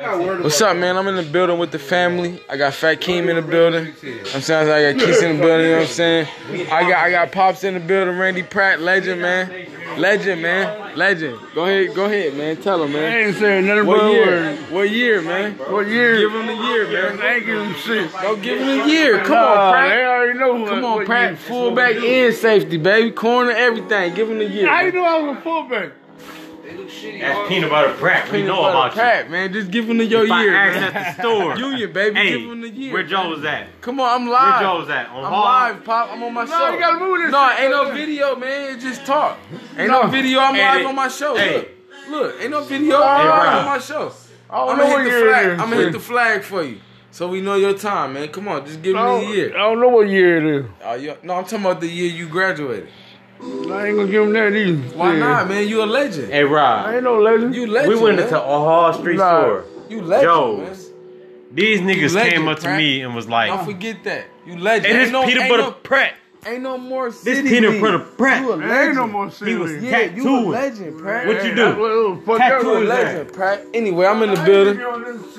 What's up, man? I'm in the building with the family. I got Fat Keem in the building. I'm saying I got Keith in the building. You know what I'm saying? I got I got Pops in the building. Randy Pratt, legend, man. Legend, man. Legend. Go ahead, go ahead, man. Tell him, man. I man. ain't saying nothing What but year? words. What year, man? What year? Give him the year, man. I ain't give him shit. Go give him the year. Come Nah, on, They Pratt. already know what, Come on, what Pratt. year. Fullback and safety, baby. Corner, everything. Give him the year. How you know I was a fullback? That's peanut butter Pratt. We Peanut know butter about you. Pratt, man. Just give him the your If I year. asked at the store. Union, baby. Hey, give him the year. where Joe was at? Come on, I'm live. Where. Joe was at? On I'm Hall? live, Pop. I'm on my No, show. you gotta move this No, ain't no video, man. It's just talk. Ain't no, No. video. I'm live they- on my show. hey. Look, look. Ain't no video. I'm live on my show. Oh, I'm gonna hit the flag. I'm gonna hit the flag for you, so we know your time, man. Come on, just give me I the year. I don't know what year it is. Oh, you, no, I'm talking about the year you graduated. I ain't gonna give him that either. Why Yeah. not, man? You a legend. Hey, Rob. I ain't no legend. You legend. We went man. into a Hall Street Nah. store. You legend, Joe's. man. These niggas legend, came up to Pratt. me and was like, Don't forget that. You legend. "Hey, this ain't no, peanut butter no, Pratt. Ain't no more city This peanut league. butter Pratt. You a There ain't no legend. more He was league. Yeah, you a tattooing. legend, Pratt. What you do? that's what it Tattoo that a legend, Pratt. Anyway, I'm in the building.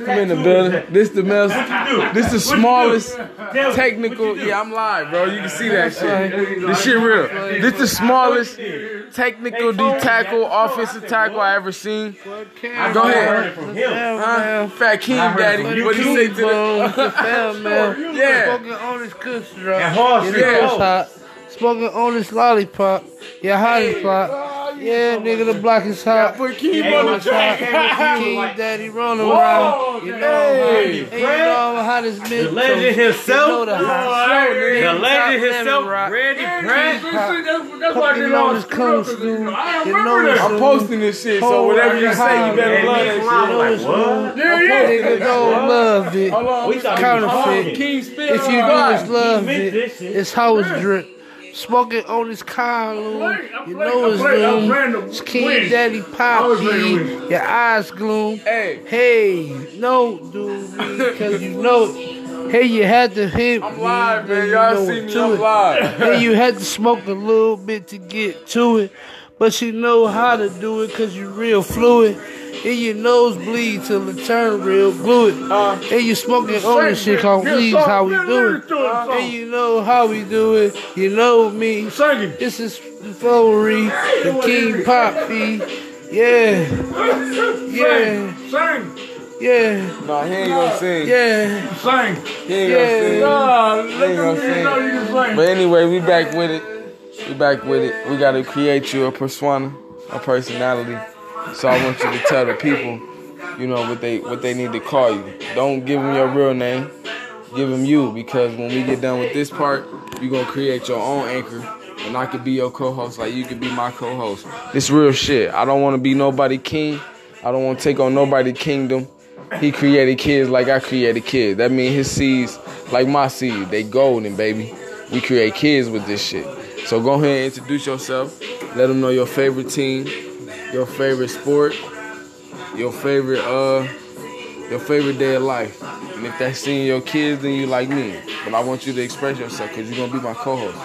I'm in the building. This the most, this the smallest technical. Yeah, I'm live, bro. You can see that shit. This shit real. This the smallest technical D tackle, offensive tackle I ever seen. Go ahead. Huh? Fat King Daddy. What do you say to the? Fam, man. Yeah. Smoking on this kush drop. At Hall You Street. know it's hot. Smoking on this lollipop. Yeah, hot is hot. Yeah, nigga, the block is hot. Put Keem on the track. came up to me, was King Daddy running around. You know, hey, and you know I'm hot as mint. The legend You know himself. the hot. The legend himself, rock. Randy Pratt. That's why they lost this kung Cruz, you know. I You remember know that. I'm posting this shit, so whatever you say, you better And love me that and shit. Ron was like, what? Yeah, yeah. Nigga don't love it. Hold on, We thought he was Counterfeit. talking. King spit. If you do God. love it, it's how it's drip. Smoking on this column, I you know it's play- gloom. play It's King. Daddy I was ready to Poppy, your eyes gloom. Hey, Hey, no, dude, because you know, hey, you had to hit I'm me, live, man. you Y'all see me, to I'm it. live. Then you had to smoke a little bit to get to it, but you know how to do it because you real fluid. And your nose bleed till it turn real fluid. Uh, And you smoking on this shit called weeds, how we do it. And you know how we do it. You know me. Sing. This is Flowery, the King Poppy. Yeah, yeah, Sing. yeah, nah, he ain't gonna sing. yeah. Sing. He ain't Yeah. gonna sing. Nah, Ain't let gonna them sing. know you sing. But anyway, we back with it. We back with it. We gotta create you a persona, a personality. So I want you to tell the people, you know, what they what they need to call you. Don't give them your real name. Give them you because when we get done with this part, you're gonna create your own anchor. And I could be your co-host, like you could be my co-host. This real shit. I don't want to be nobody king. I don't want to take on nobody kingdom. He created kids like I created kids. That means his seeds, like my seed, they golden, baby. We create kids with this shit. So go ahead and introduce yourself. Let them know your favorite team, your favorite sport, your favorite uh, your favorite day of life. And if that's seeing your kids, then you like me. But I want you to express yourself because you're gonna be my co-host.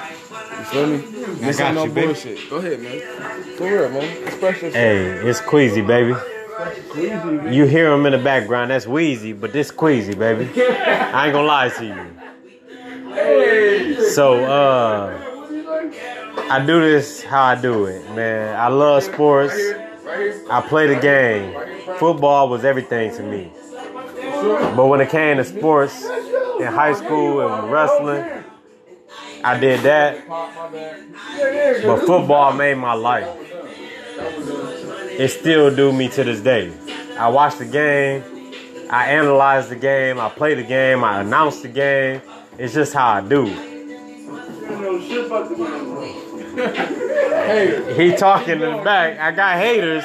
You feel me? This got ain't no you, baby. bullshit. Go ahead, man. For real, man. Express yourself. Hey, it's Queasy, baby. You hear him in the background. That's Wheezy, but this Queasy, baby. I ain't gonna lie to you. So, uh, I do this how I do it, man. I love sports. I play the game. Football was everything to me. But when it came to sports in high school and wrestling, I did that. But football made my life it still do me to this day. I watch the game, I analyze the game, I play the game, I announce the game. It's just how I do. He talking in the back. I got haters,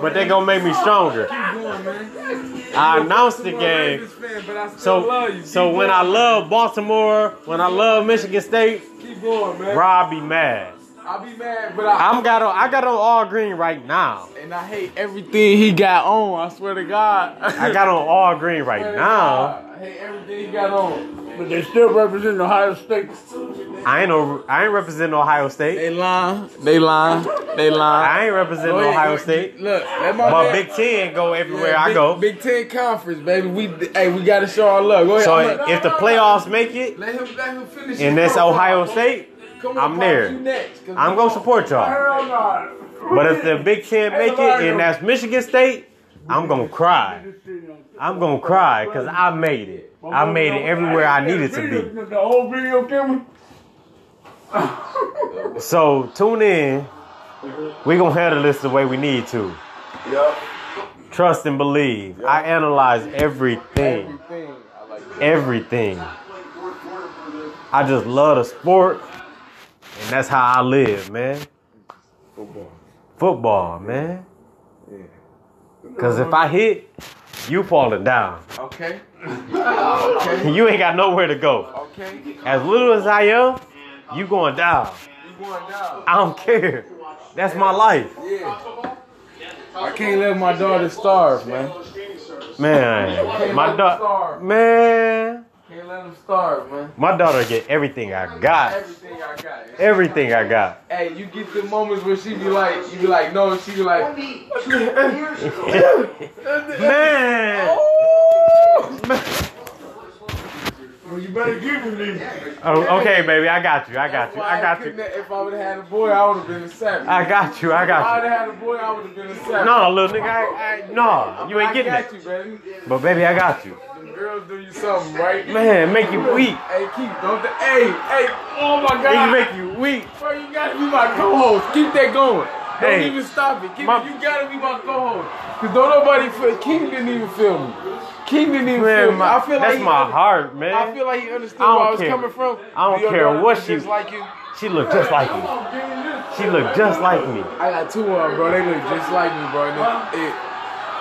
but they gonna make me stronger. I announced the game. So, so when I love Baltimore, when I love Michigan State, keep going, man. Rob be mad. I be mad, but I, I'm got on. I got on all green right now. and I hate everything he got on. I swear to God. I got on all green right now. I hate everything he got on. But they still represent Ohio State. I ain't no. I ain't representing Ohio State. They lying. They lying. They lying. I ain't representing Go ahead, Ohio go- State. Look, let my But man- Big Ten go everywhere Yeah, I Big- go. Big Ten conference, baby. We hey, we gotta show our love. Go ahead. So I'm if the playoffs make it, let him let him finish. and that's profile. Ohio State, Come on, I'm there. you next, 'cause I'm gonna support y'all. But if the Big Ten make it and that's Michigan State, I'm gonna cry. I'm gonna cry because I made it. I made it everywhere I needed to be. The video camera. So tune in. We gonna handle this the way we need to. Yup. Trust and believe. I analyze everything. Everything. I. Everything. I just love the sport, and that's how I live, man. Football. Football, man. Yeah. Cause if I hit, you falling down. Okay. okay. You ain't got nowhere to go. Okay. As little as I am, you going down. You going down? I don't care. That's my life. Yeah. I can't let my daughter starve, man. Man, my daughter, man, Can't let them starve, man. my daughter get everything I got. Everything I got. Everything I got. Hey, you get the moments where she be like, you be like, no, she be like, Man. Oh. Well, you better give him these. Oh, okay, baby, I got you. I got you. I got couldn't you. If I would have had a boy, I would have been a savage. I got you. I got you. If I would have had a boy, I would have been a you. savage. No, little nigga, I, I, no, you ain't getting I it. got you, baby. But baby, I got you. Girls do you something, right? Man, make you weak. Hey, keep don't the, hey, hey, oh my God. make you weak. Bro, you gotta be my co-host. Keep that going. Don't Hey, even stop it. Keep my- it. You gotta be my co-host. Cause don't nobody feel. King didn't even feel me. King didn't even feel me. I feel that's like my heart, man. I feel like he understood I where I was care. coming from. I don't Your care what look she- Just like you. She look just like me. She look just like me. I got two of them, bro. They look just like me, bro. It, it,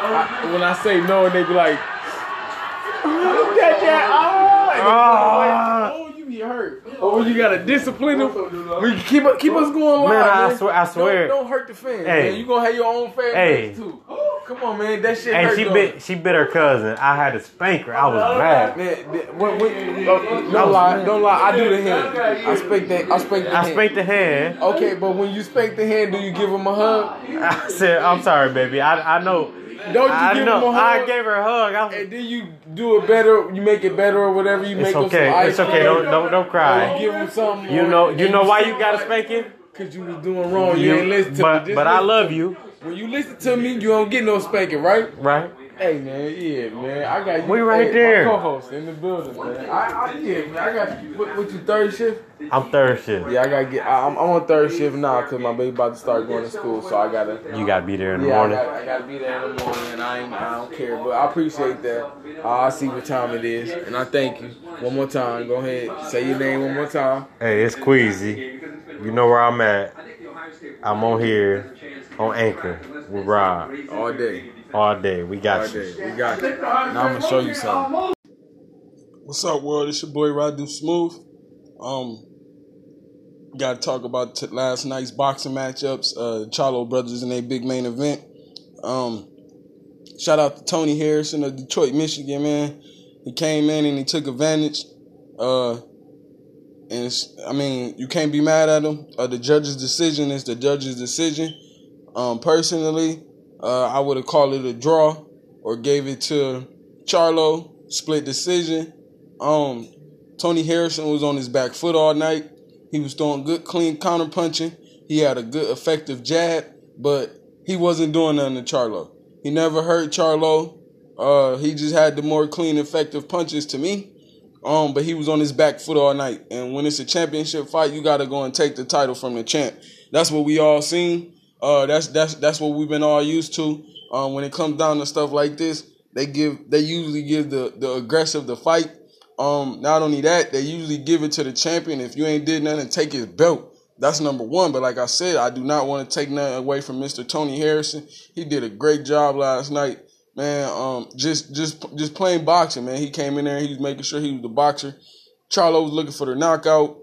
I, when I say no, and they be like, "Look at that!" Oh, and they be like, oh, you be hurt. Oh, you gotta discipline him. We keep keep us going live, Man, I man. swear- I swear. Don't, don't hurt the fans, Hey. man. You gonna have your own fan Hey. base too. Come on, man. That shit And hurt. she though. bit, she bit her cousin. I had to spank her. I was mad. Man, th- when, when, oh, uh, don't lie, don't lie. I do the hand. I spank that. I spank the I hand. spanked the hand. Okay, but when you spank the hand, do you give him a hug? I said, I'm sorry, baby. I, I know. Don't you I give know. him a hug? I gave her a hug. I was, And then you do it better. You make it better or whatever. You make it's him okay. ice It's okay. Don't don't don't Or you cry. give him something. You know you know why you got a spanking? Cause you was doing wrong. You, ain't listen to me. But Just but I love you, When you listen to me, you don't get no spanking, right? right? Hey man, yeah man, I got you. We right hey, there. Co-host in the building, man. I, I yeah man, I got you. What, what you third shift? I'm third shift. Yeah, I gotta get. I, I'm, I'm on third shift now because my baby about to start going to school, so I gotta. You gotta be there in the Yeah, I morning. gotta, I gotta be there in the morning, and I ain't, I don't care, but I appreciate that. I see what time it is, and I thank you one more time. Go ahead, say your name one more time. Hey, it's Queasy. You know where I'm at. I'm on here on Anchor with Rob All day, all day. We all got you. day. We got you. Now I'm gonna show you something. What's up, world? It's your boy Radu Smooth. Um, got to talk about t- last night's boxing matchups. Uh, Charlo brothers in a big main event. Um, shout out to Tony Harrison of Detroit, Michigan, man. He came in and he took advantage. Uh, and I mean, you can't be mad at him. Uh, the judge's decision is the judge's decision. Um, personally, uh, I would have called it a draw or gave it to Charlo. Split decision. Um, Tony Harrison was on his back foot all night. He was throwing good, clean counter punching. He had a good, effective jab, but he wasn't doing nothing to Charlo. He never hurt Charlo. Uh, he just had the more clean, effective punches to me. Um, but he was on his back foot all night. And when it's a championship fight, you gotta go and take the title from the champ. That's what we all seen. Uh, that's that's that's what we've been all used to. Um, when it comes down to stuff like this, they give they usually give the the aggressive the fight. Um, not only that, they usually give it to the champion. If you ain't did nothing, take his belt. That's number one. But like I said, I do not want to take nothing away from Mr. Tony Harrison. He did a great job last night, man. Um, just just just playing boxing, man. He came in there, he was making sure he was the boxer. Charlo was looking for the knockout.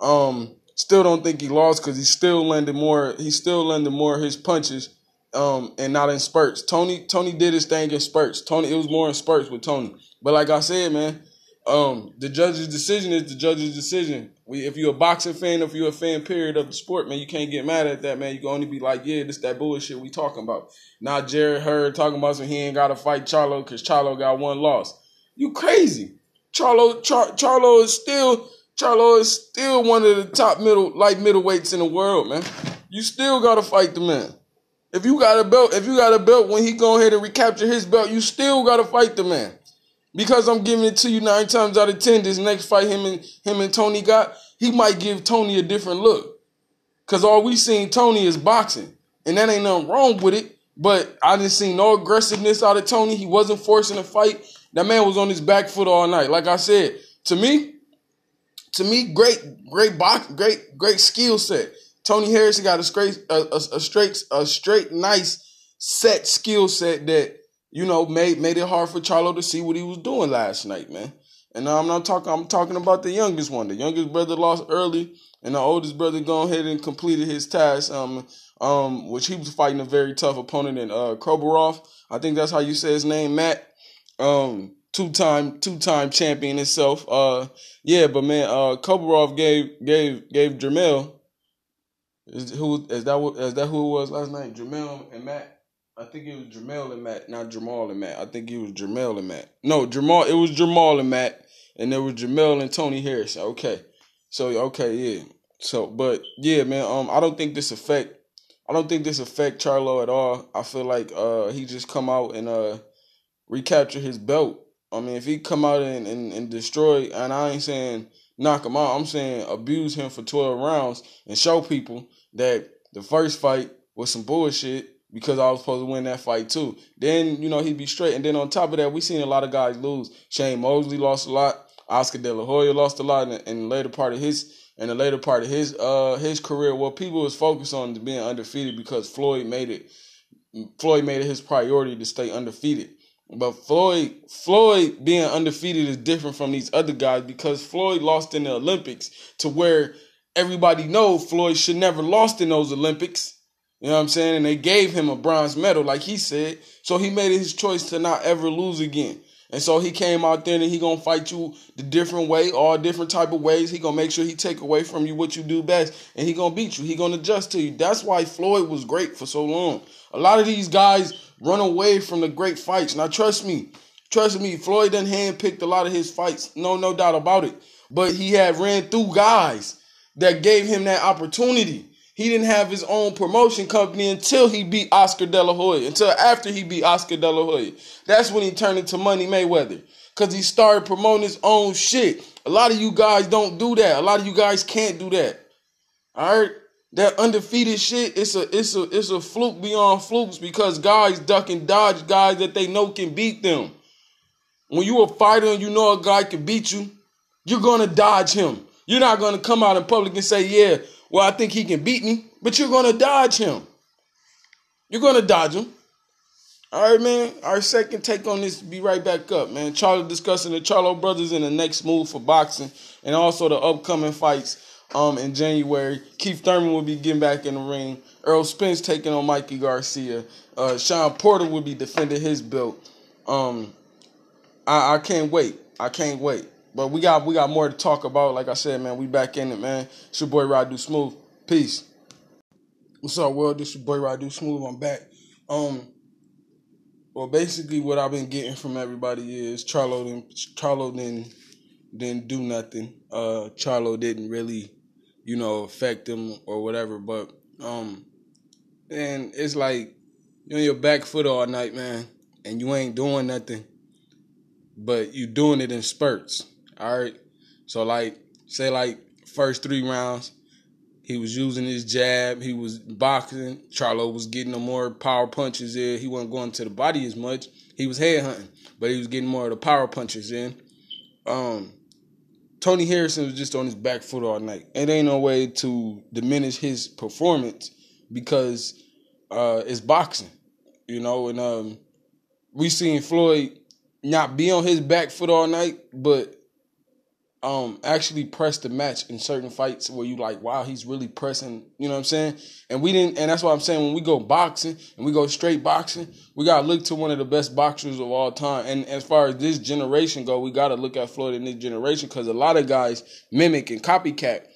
Um, Still don't think he lost because he still landed more. He still landed more of his punches, um, and not in spurts. Tony Tony did his thing in spurts. Tony it was more in spurts with Tony. But like I said, man, um, the judge's decision is the judge's decision. We, if you're a boxing fan, if you're a fan, period of the sport, man, you can't get mad at that, man. You can only be like, yeah, this that bullshit we talking about. Now Jarrett Hurd talking about some he ain't got to fight Charlo because Charlo got one loss. You crazy? Charlo, Char, Charlo is still Charlo is still one of the top middle light middleweights in the world, man. You still got to fight the man. If you got a belt, if you got a belt when he go ahead and recapture his belt, you still got to fight the man because I'm giving it to you nine times out of ten. This next fight him and him and Tony got, he might give Tony a different look. Cause all we seen Tony is boxing, and that ain't nothing wrong with it. But I didn't see no aggressiveness out of Tony. He wasn't forcing a fight. That man was on his back foot all night. Like I said, to me, to me, great, great box, great, great skill set. Tony Harrison got a straight, a, a, a straight, a straight, nice set skill set that you know, made made it hard for Charlo to see what he was doing last night, man. And I'm not talking. I'm talking about the youngest one. The youngest brother lost early, and the oldest brother gone ahead and completed his task. Um, um, which he was fighting a very tough opponent in uh Kroborov. I think that's how you say his name, Matt. Um, two time two time champion himself. Uh, yeah, but man, uh, Kroborov gave gave gave Jermell. Is who is that? Is that who it was last night? Jermell and Matt. I think it was Jamal and Matt, not Jamal and Matt. I think it was Jamal and Matt. No, Jamal. It was Jamal and Matt, and there was Jamal and Tony Harris. Okay, so okay, yeah. So, but yeah, man. Um, I don't think this affect. I don't think this affect Charlo at all. I feel like uh he just come out and uh recapture his belt. I mean, if he come out and, and, and destroy, and I ain't saying knock him out. I'm saying abuse him for 12 rounds and show people that the first fight was some bullshit because I was supposed to win that fight too. Then, you know, he'd be straight. And then on top of that, we seen a lot of guys lose. Shane Mosley lost a lot. Oscar De La Hoya lost a lot in, in the later part of his in the later part of his uh his career. What people was focused on being undefeated because Floyd made it Floyd made it his priority to stay undefeated. But Floyd Floyd being undefeated is different from these other guys because Floyd lost in the Olympics to where everybody know Floyd should never lost in those Olympics you know what I'm saying? And they gave him a bronze medal, like he said. So he made his choice to not ever lose again. And so he came out there and he gonna fight you the different way, all different type of ways. He gonna make sure he take away from you what you do best, and he gonna beat you. He gonna adjust to you. That's why Floyd was great for so long. A lot of these guys run away from the great fights. Now trust me, trust me, Floyd done handpicked a lot of his fights. No, no doubt about it. But he had ran through guys that gave him that opportunity. He didn't have his own promotion company until he beat Oscar De La Hoya. Until after he beat Oscar De La Hoya. That's when he turned into Money Mayweather. Cause he started promoting his own shit. A lot of you guys don't do that. A lot of you guys can't do that. Alright? That undefeated shit, it's a it's a it's a fluke beyond flukes because guys duck and dodge guys that they know can beat them. When you a fighter and you know a guy can beat you, you're gonna dodge him. You're not gonna come out in public and say, yeah, well, I think he can beat me, but you're to dodge him. You're to dodge him. All right, man. Our second take on this, be right back up, man. Charlo discussing the Charlo brothers in the next move for boxing and also the upcoming fights um, in January. Keith Thurman will be getting back in the ring. Errol Spence taking on Mikey Garcia. Uh, Shawn Porter will be defending his belt. Um, I, I can't wait. I can't wait. But we got we got more to talk about. Like I said, man, we back in it, man. It's your boy Radu Smooth. Peace. What's up, world? This your boy Radu Smooth. I'm back. Um, well, basically, what I've been getting from everybody is Charlo didn't Charlo didn't didn't do nothing. Uh, Charlo didn't really, you know, affect them or whatever. But um, and it's like you're on your back foot all night, man, and you ain't doing nothing, but you doing it in spurts. All right. So like say like first three rounds, he was using his jab. He was boxing. Charlo was getting the more power punches in. He wasn't going to the body as much. He was head hunting, but he was getting more of the power punches in. Um, Tony Harrison was just on his back foot all night. It ain't no way to diminish his performance because uh, it's boxing, you know. And um, we seen Floyd not be on his back foot all night, but um actually press the match in certain fights where you like, wow, he's really pressing, you know what I'm saying? And we didn't and that's why I'm saying when we go boxing and we go straight boxing, we gotta look to one of the best boxers of all time. And as far as this generation go, we gotta look at Floyd in this generation because a lot of guys mimic and copycat,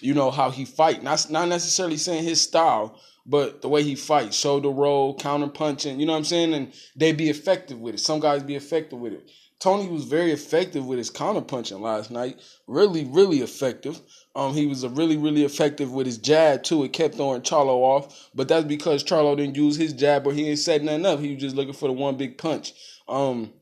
you know, how he fight. Not not necessarily saying his style, but the way he fights, shoulder roll, counter punching, you know what I'm saying? And they be effective with it. Some guys be effective with it. Tony was very effective with his counter punching last night. Really, really effective. Um, he was really, really effective with his jab too. It kept throwing Charlo off, but that's because Charlo didn't use his jab or he didn't set nothing up. He was just looking for the one big punch. Um,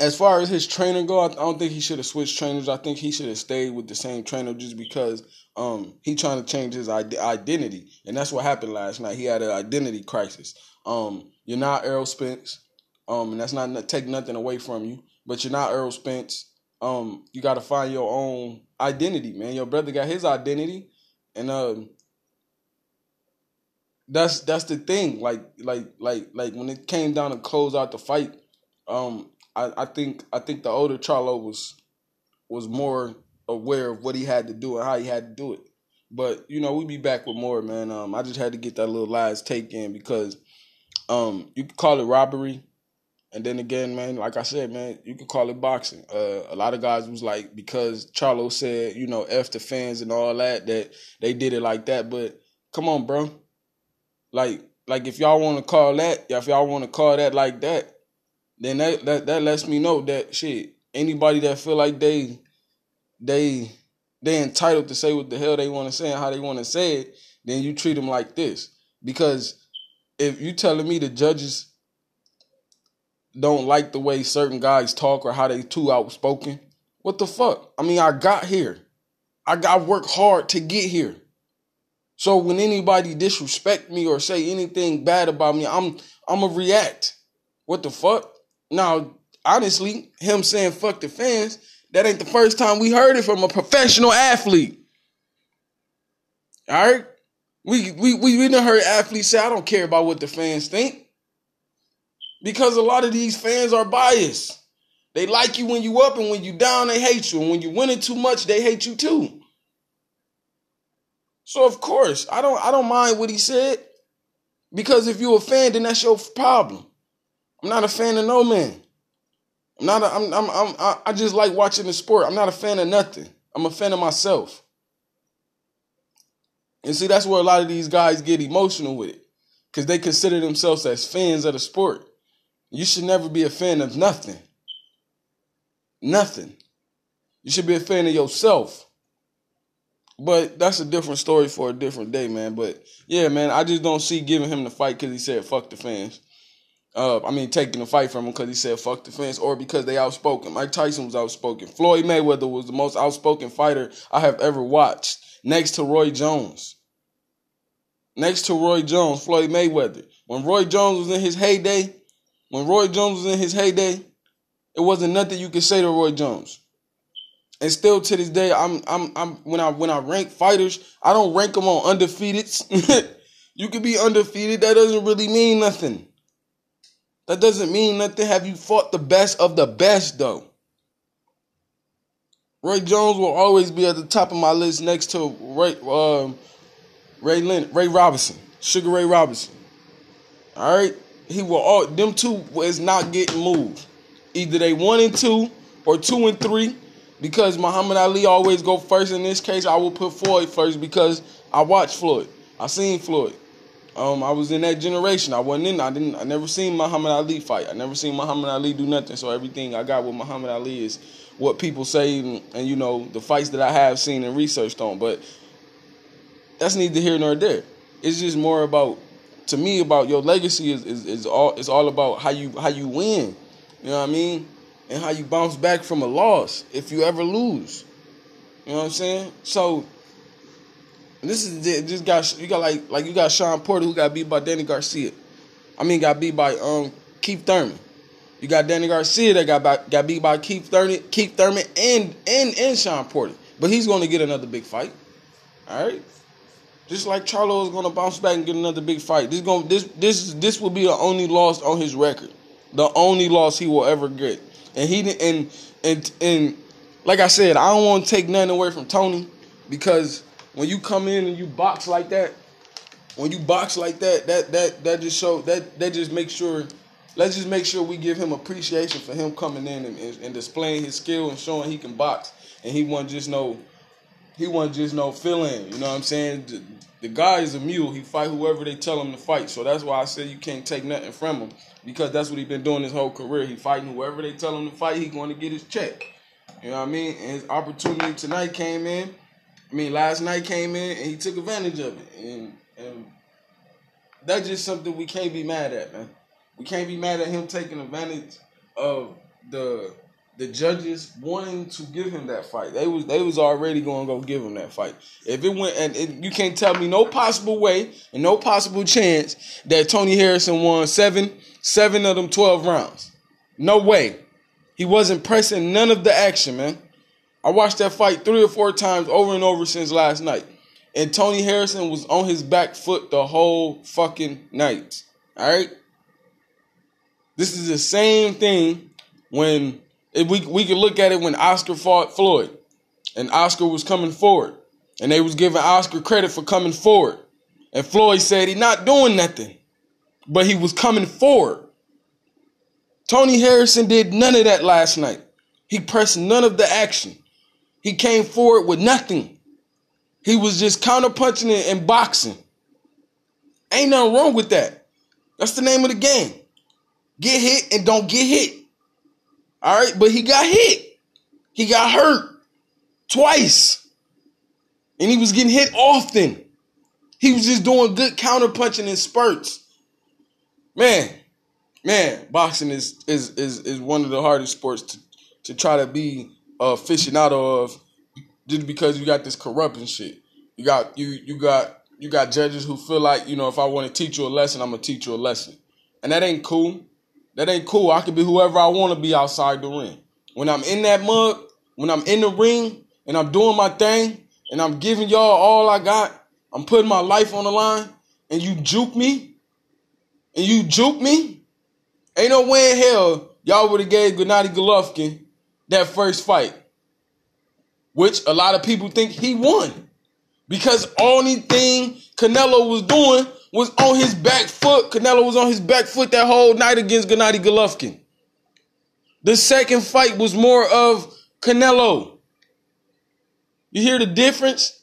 as far as his trainer go, I don't think he should have switched trainers. I think he should have stayed with the same trainer just because um, he trying to change his identity, and that's what happened last night. He had an identity crisis. Um, you're not Errol Spence. Um, and that's not take nothing away from you, but you're not Errol Spence. Um, you got to find your own identity, man. Your brother got his identity, and um, that's that's the thing. Like like like like when it came down to close out the fight, um, I, I think I think the older Charlo was was more aware of what he had to do and how he had to do it. But you know, we be back with more, man. Um, I just had to get that little last take in because um, you could call it robbery, and then again, man, like I said, man, you could call it boxing. Uh, a lot of guys was like because Charlo said, you know, f the fans and all that, that they did it like that. But come on, bro, like like if y'all want to call that, if y'all want to call that like that, then that, that that lets me know that shit. Anybody that feel like they they they entitled to say what the hell they want to say and how they want to say it, then you treat them like this. Because if you telling me the judges don't like the way certain guys talk or how they too outspoken. What the fuck? I mean, I got here. I got work hard to get here. So when anybody disrespect me or say anything bad about me, I'm I'm a react. What the fuck? Now, honestly, him saying fuck the fans, that ain't the first time we heard it from a professional athlete. All right? We we we, we done heard athletes say, I don't care about what the fans think. Because a lot of these fans are biased. They like you when you up and when you down, they hate you. And when you winning too much, they hate you too. So of course, I don't I don't mind what he said. Because if you're a fan, then that's your problem. I'm not a fan of no man. I'm not. A, I'm. I'm. I'm. I just like watching the sport. I'm not a fan of nothing. I'm a fan of myself. And see, that's where a lot of these guys get emotional with it, because they consider themselves as fans of the sport. You should never be a fan of nothing. Nothing. You should be a fan of yourself. But that's a different story for a different day, man. But yeah, man, I just don't see giving him the fight because he said fuck the fans. Uh, I mean, taking the fight from him because he said fuck the fans or because they outspoken. Mike Tyson was outspoken. Floyd Mayweather was the most outspoken fighter I have ever watched, next to Roy Jones. Next to Roy Jones, Floyd Mayweather. When Roy Jones was in his heyday, when Roy Jones was in his heyday, it wasn't nothing you could say to Roy Jones. And still to this day, I'm I'm I'm when I when I rank fighters, I don't rank them on undefeated. you could be undefeated, that doesn't really mean nothing. That doesn't mean nothing. Have you fought the best of the best though? Roy Jones will always be at the top of my list next to Ray um, Ray Lynn, Ray Robinson, Sugar Ray Robinson. All right he will all them two is not getting moved. Either they one and two or two and three, because Muhammad Ali always go first. In this case, I will put Floyd first because I watched Floyd. I seen Floyd. Um, I was in that generation. I wasn't in. I didn't. I never seen Muhammad Ali fight. I never seen Muhammad Ali do nothing. So everything I got with Muhammad Ali is what people say, and, and you know the fights that I have seen and researched on. But that's neither here nor there. It's just more about to me about your legacy is, is, is all it's all about how you how you win. You know what I mean? And how you bounce back from a loss if you ever lose. You know what I'm saying? So this is just got you got like like you got Shawn Porter who got beat by Danny Garcia. I mean got beat by um Keith Thurman. You got Danny Garcia that got by, got beat by Keith Thurman, Keith Thurman and and and Shawn Porter. But he's going to get another big fight. All right. Just like Charlo is gonna bounce back and get another big fight. This going this this this will be the only loss on his record. The only loss he will ever get. and he didn't. And and and like I said, I don't want to take nothing away from Tony because when you come in and you box like that, when you box like that, that that that just show that that just make sure. Let's just make sure we give him appreciation for him coming in and, and, and displaying his skill and showing he can box, and he wasn't just no he wasn't just no fill-in. You know what I'm saying? The, guy is a mule. He fight whoever they tell him to fight. So that's why I said you can't take nothing from him because that's what he been doing his whole career. He fighting whoever they tell him to fight. He going to get his check. You know what I mean? And his opportunity tonight came in. I mean, last night came in and he took advantage of it. And, and that's just something we can't be mad at, man. We can't be mad at him taking advantage of the the judges wanting to give him that fight. They was they was already going to go give him that fight. If it went and it, you can't tell me no possible way and no possible chance that Tony Harrison won seven seven of them twelve rounds. No way. He wasn't pressing none of the action, man. I watched that fight three or four times over and over since last night. And Tony Harrison was on his back foot the whole fucking night. All right? This is the same thing when if we we could look at it when Oscar fought Floyd, and Oscar was coming forward, and they was giving Oscar credit for coming forward, and Floyd said he not doing nothing, but he was coming forward. Tony Harrison did none of that last night. He pressed none of the action. He came forward with nothing. He was just counterpunching and boxing. Ain't nothing wrong with that. That's the name of the game. Get hit and don't get hit. All right, but he got hit. He got hurt twice. And he was getting hit often. He was just doing good counter punching in spurts. Man, man, boxing is is is is one of the hardest sports to, to try to be uh, a aficionado of just because you got this corruption shit. You got you you got you got judges who feel like, you know, if I want to teach you a lesson, I'm gonna teach you a lesson. And that ain't cool. That ain't cool. I can be whoever I want to be outside the ring. When I'm in that mug, when I'm in the ring and I'm doing my thing and I'm giving y'all all I got, I'm putting my life on the line and you juke me and you juke me, ain't no way in hell y'all would have gave Gennady Golovkin that first fight, which a lot of people think he won because only thing Canelo was doing was on his back foot. Canelo was on his back foot that whole night against Gennady Golovkin. The second fight was more of Canelo. You hear the difference?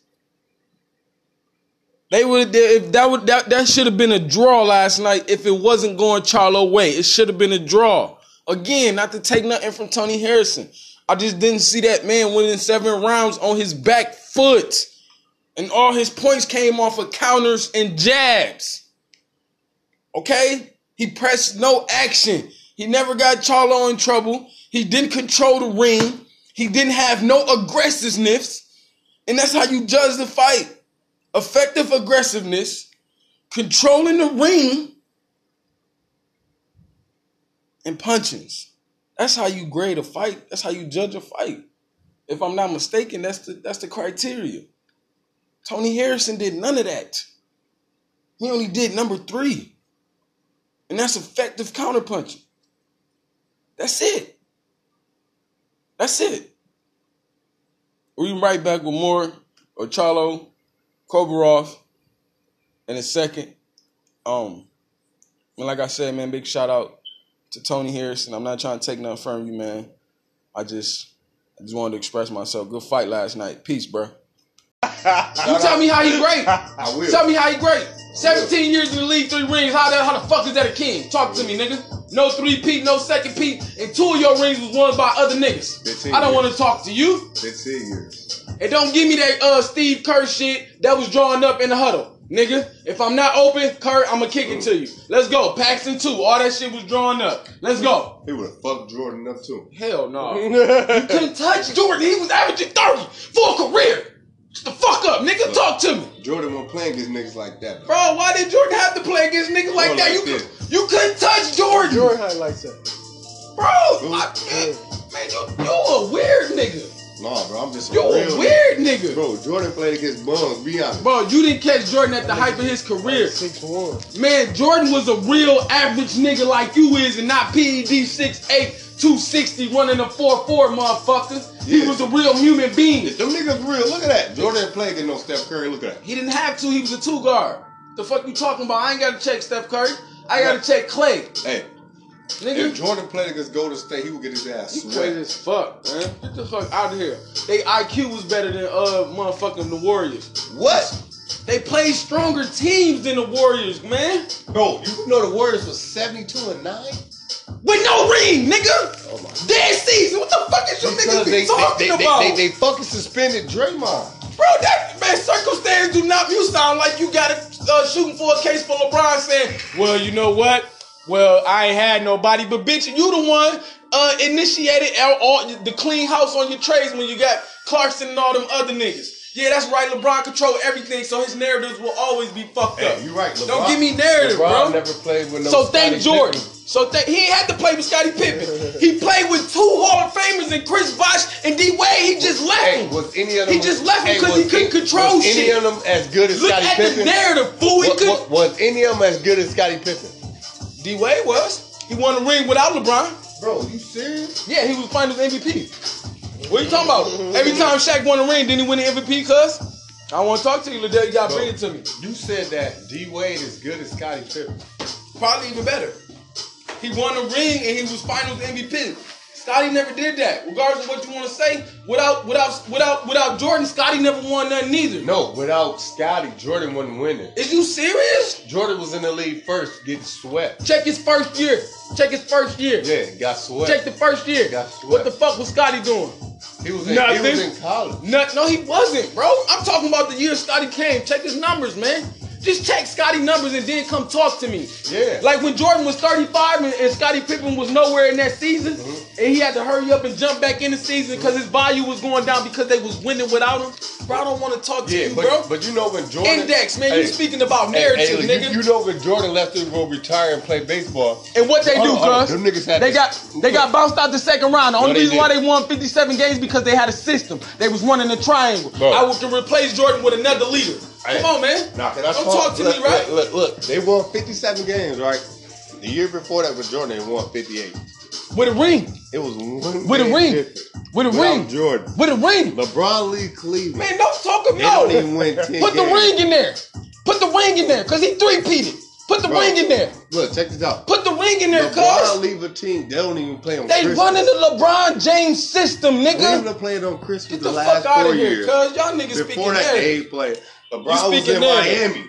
They would if that would that, that should have been a draw last night if it wasn't going Charlo way. It should have been a draw. Again, not to take nothing from Tony Harrison. I just didn't see that man winning seven rounds on his back foot. And all his points came off of counters and jabs. Okay? He pressed no action. He never got Charlo in trouble. He didn't control the ring. He didn't have no aggressiveness. And that's how you judge the fight. Effective aggressiveness, controlling the ring, and punchings. That's how you grade a fight. That's how you judge a fight. If I'm not mistaken, that's the that's the criteria. Tony Harrison did none of that. He only did number three. And that's effective counterpunching. That's it. That's it. We'll be right back with more of Charlo Kobarov in a second. Um, and like I said, man, big shout out to Tony Harrison. I'm not trying to take nothing from you, man. I just I just wanted to express myself. Good fight last night. Peace, bro. You tell me how he great. I will. Tell me how he great. 17 years in the league, three rings. How the, how the fuck is that a king? Talk to me, nigga. No three peat, no second peat, and two of your rings was won by other niggas. I don't want to talk to you. 15 years. And don't give me that uh Steve Kerr shit that was drawn up in the huddle. Nigga, if I'm not open, Kerr, I'ma kick it to you. Let's go. Paxson 2. All that shit was drawn up. Let's go. He would have fucked Jordan up too. Hell no. you couldn't touch Jordan. He was averaging 30 for a career. Shut the fuck up, nigga. Talk to me. Jordan won't play against niggas like that. Bro, why did Jordan have to play against niggas like Bro, that? like You, this. you couldn't touch Jordan. Jordan had like that. Bro, I, man, man, you, you a weird nigga. Nah, bro, I'm just a You real weird nigga. Bro, Jordan played against bums. Be honest. Bro, you didn't catch Jordan at the height of his career. Six one. Man, Jordan was a real average nigga like you is and not PED 6'8", 260 running a 4-4, motherfucker. He was a real human being. Them niggas real. Look at that. Jordan didn't against no Steph Curry. Look at that. He didn't have to. He was a two guard. The fuck you talking about? I ain't got to check Steph Curry. I got to check Klay. Hey, Nigga, if Jordan played against Golden State, he would get his ass he swept. crazy as fuck, man. Get the fuck out of here. They IQ was better than uh motherfucking the Warriors. What? They played stronger teams than the Warriors, man. Bro, you know the Warriors was 72 and 9? With no ring, nigga. Oh my Dead season. What the fuck is you Because niggas they, be talking they, they, about? they, they, they fucking suspended Draymond. Bro, that man, circumstance do not. You sound like you got a uh, shooting for a case for LeBron saying, "Well, you know what? Well, I ain't had nobody, but bitch, you the one uh, initiated all, all the clean house on your trades when you got Clarkson and all them other niggas." Yeah, that's right. LeBron control everything, so his narratives will always be fucked up. Hey, you right. LeBron, Don't give me narrative, LeBron bro. never played with no So thank Jordan. Pippen. So thank he ain't had to play with Scottie Pippen. he played with two Hall of Famers and Chris Bosh and D Wade. He just left Hey, him. was any of them? He just left him hey, 'cause he couldn't any- control was shit. any of them as good as Look Scottie at the narrative, fool. What- could. what- was any of them as good as Scottie Pippen? D Wade was. He won a ring without LeBron. Bro, you serious? Yeah, he was Finals MVP. What are you talking about? Every time Shaq won a ring, didn't he win the MVP? Cuz I want to talk to you, Liddell. You gotta bring it to me. You said that D Wade is good as Scottie Pippen. Probably even better. He won a ring and he was Finals MVP. Scottie never did that. Regardless of what you want to say, without without without without Jordan, Scottie never won nothing either. No, without Scottie, Jordan wasn't winning. Is you serious? Jordan was in the league first, getting swept. Check his first year. Check his first year. Yeah, got swept. Check the first year. Got swept. What the fuck was Scottie doing? he was in, he was in college. No, no, he wasn't, bro. I'm talking about the year Scottie came. Check his numbers, man. Just check Scottie numbers and then come talk to me. Yeah. Like when Jordan was 35 and, and Scottie Pippen was nowhere in that season, Mm-hmm. And he had to hurry up and jump back in the season because his value was going down because they was winning without him. Bro, I don't want to talk to Yeah, you, but, bro. but you know when Jordan Index, man. Hey, you speaking about hey, narrative, hey, nigga. You, you know when Jordan left to go retire and play baseball. And what they do, Hold on, hold on. cuz Them niggas had they got they got bounced out the second round. The only they reason why they won 57 games because they had a system. They was running a triangle. Bro. I would can replace Jordan with another leader. Hey. Come on, man. Nah, Don't talk to look, me, right? Look, look, look, they won 57 games, right? The year before that was Jordan, they won 58. With a ring. It was one With a ring. With a Without ring. Jordan. With a ring. LeBron Lee Cleveland. Man, don't talk they about don't even win 10 Put the games. ring in there. Put the ring in there, cause he three-peated. Put the Bro. ring in there. Look, check this out. Put the ring in there, LeBron cuz. leave a team. They don't even play on They Christmas. running the LeBron James system, nigga. Cleveland played on Christmas Get the, the last fuck out of here, years. cuz. Y'all niggas speaking Before that, they ain't played. You LeBron was in narrative. Miami.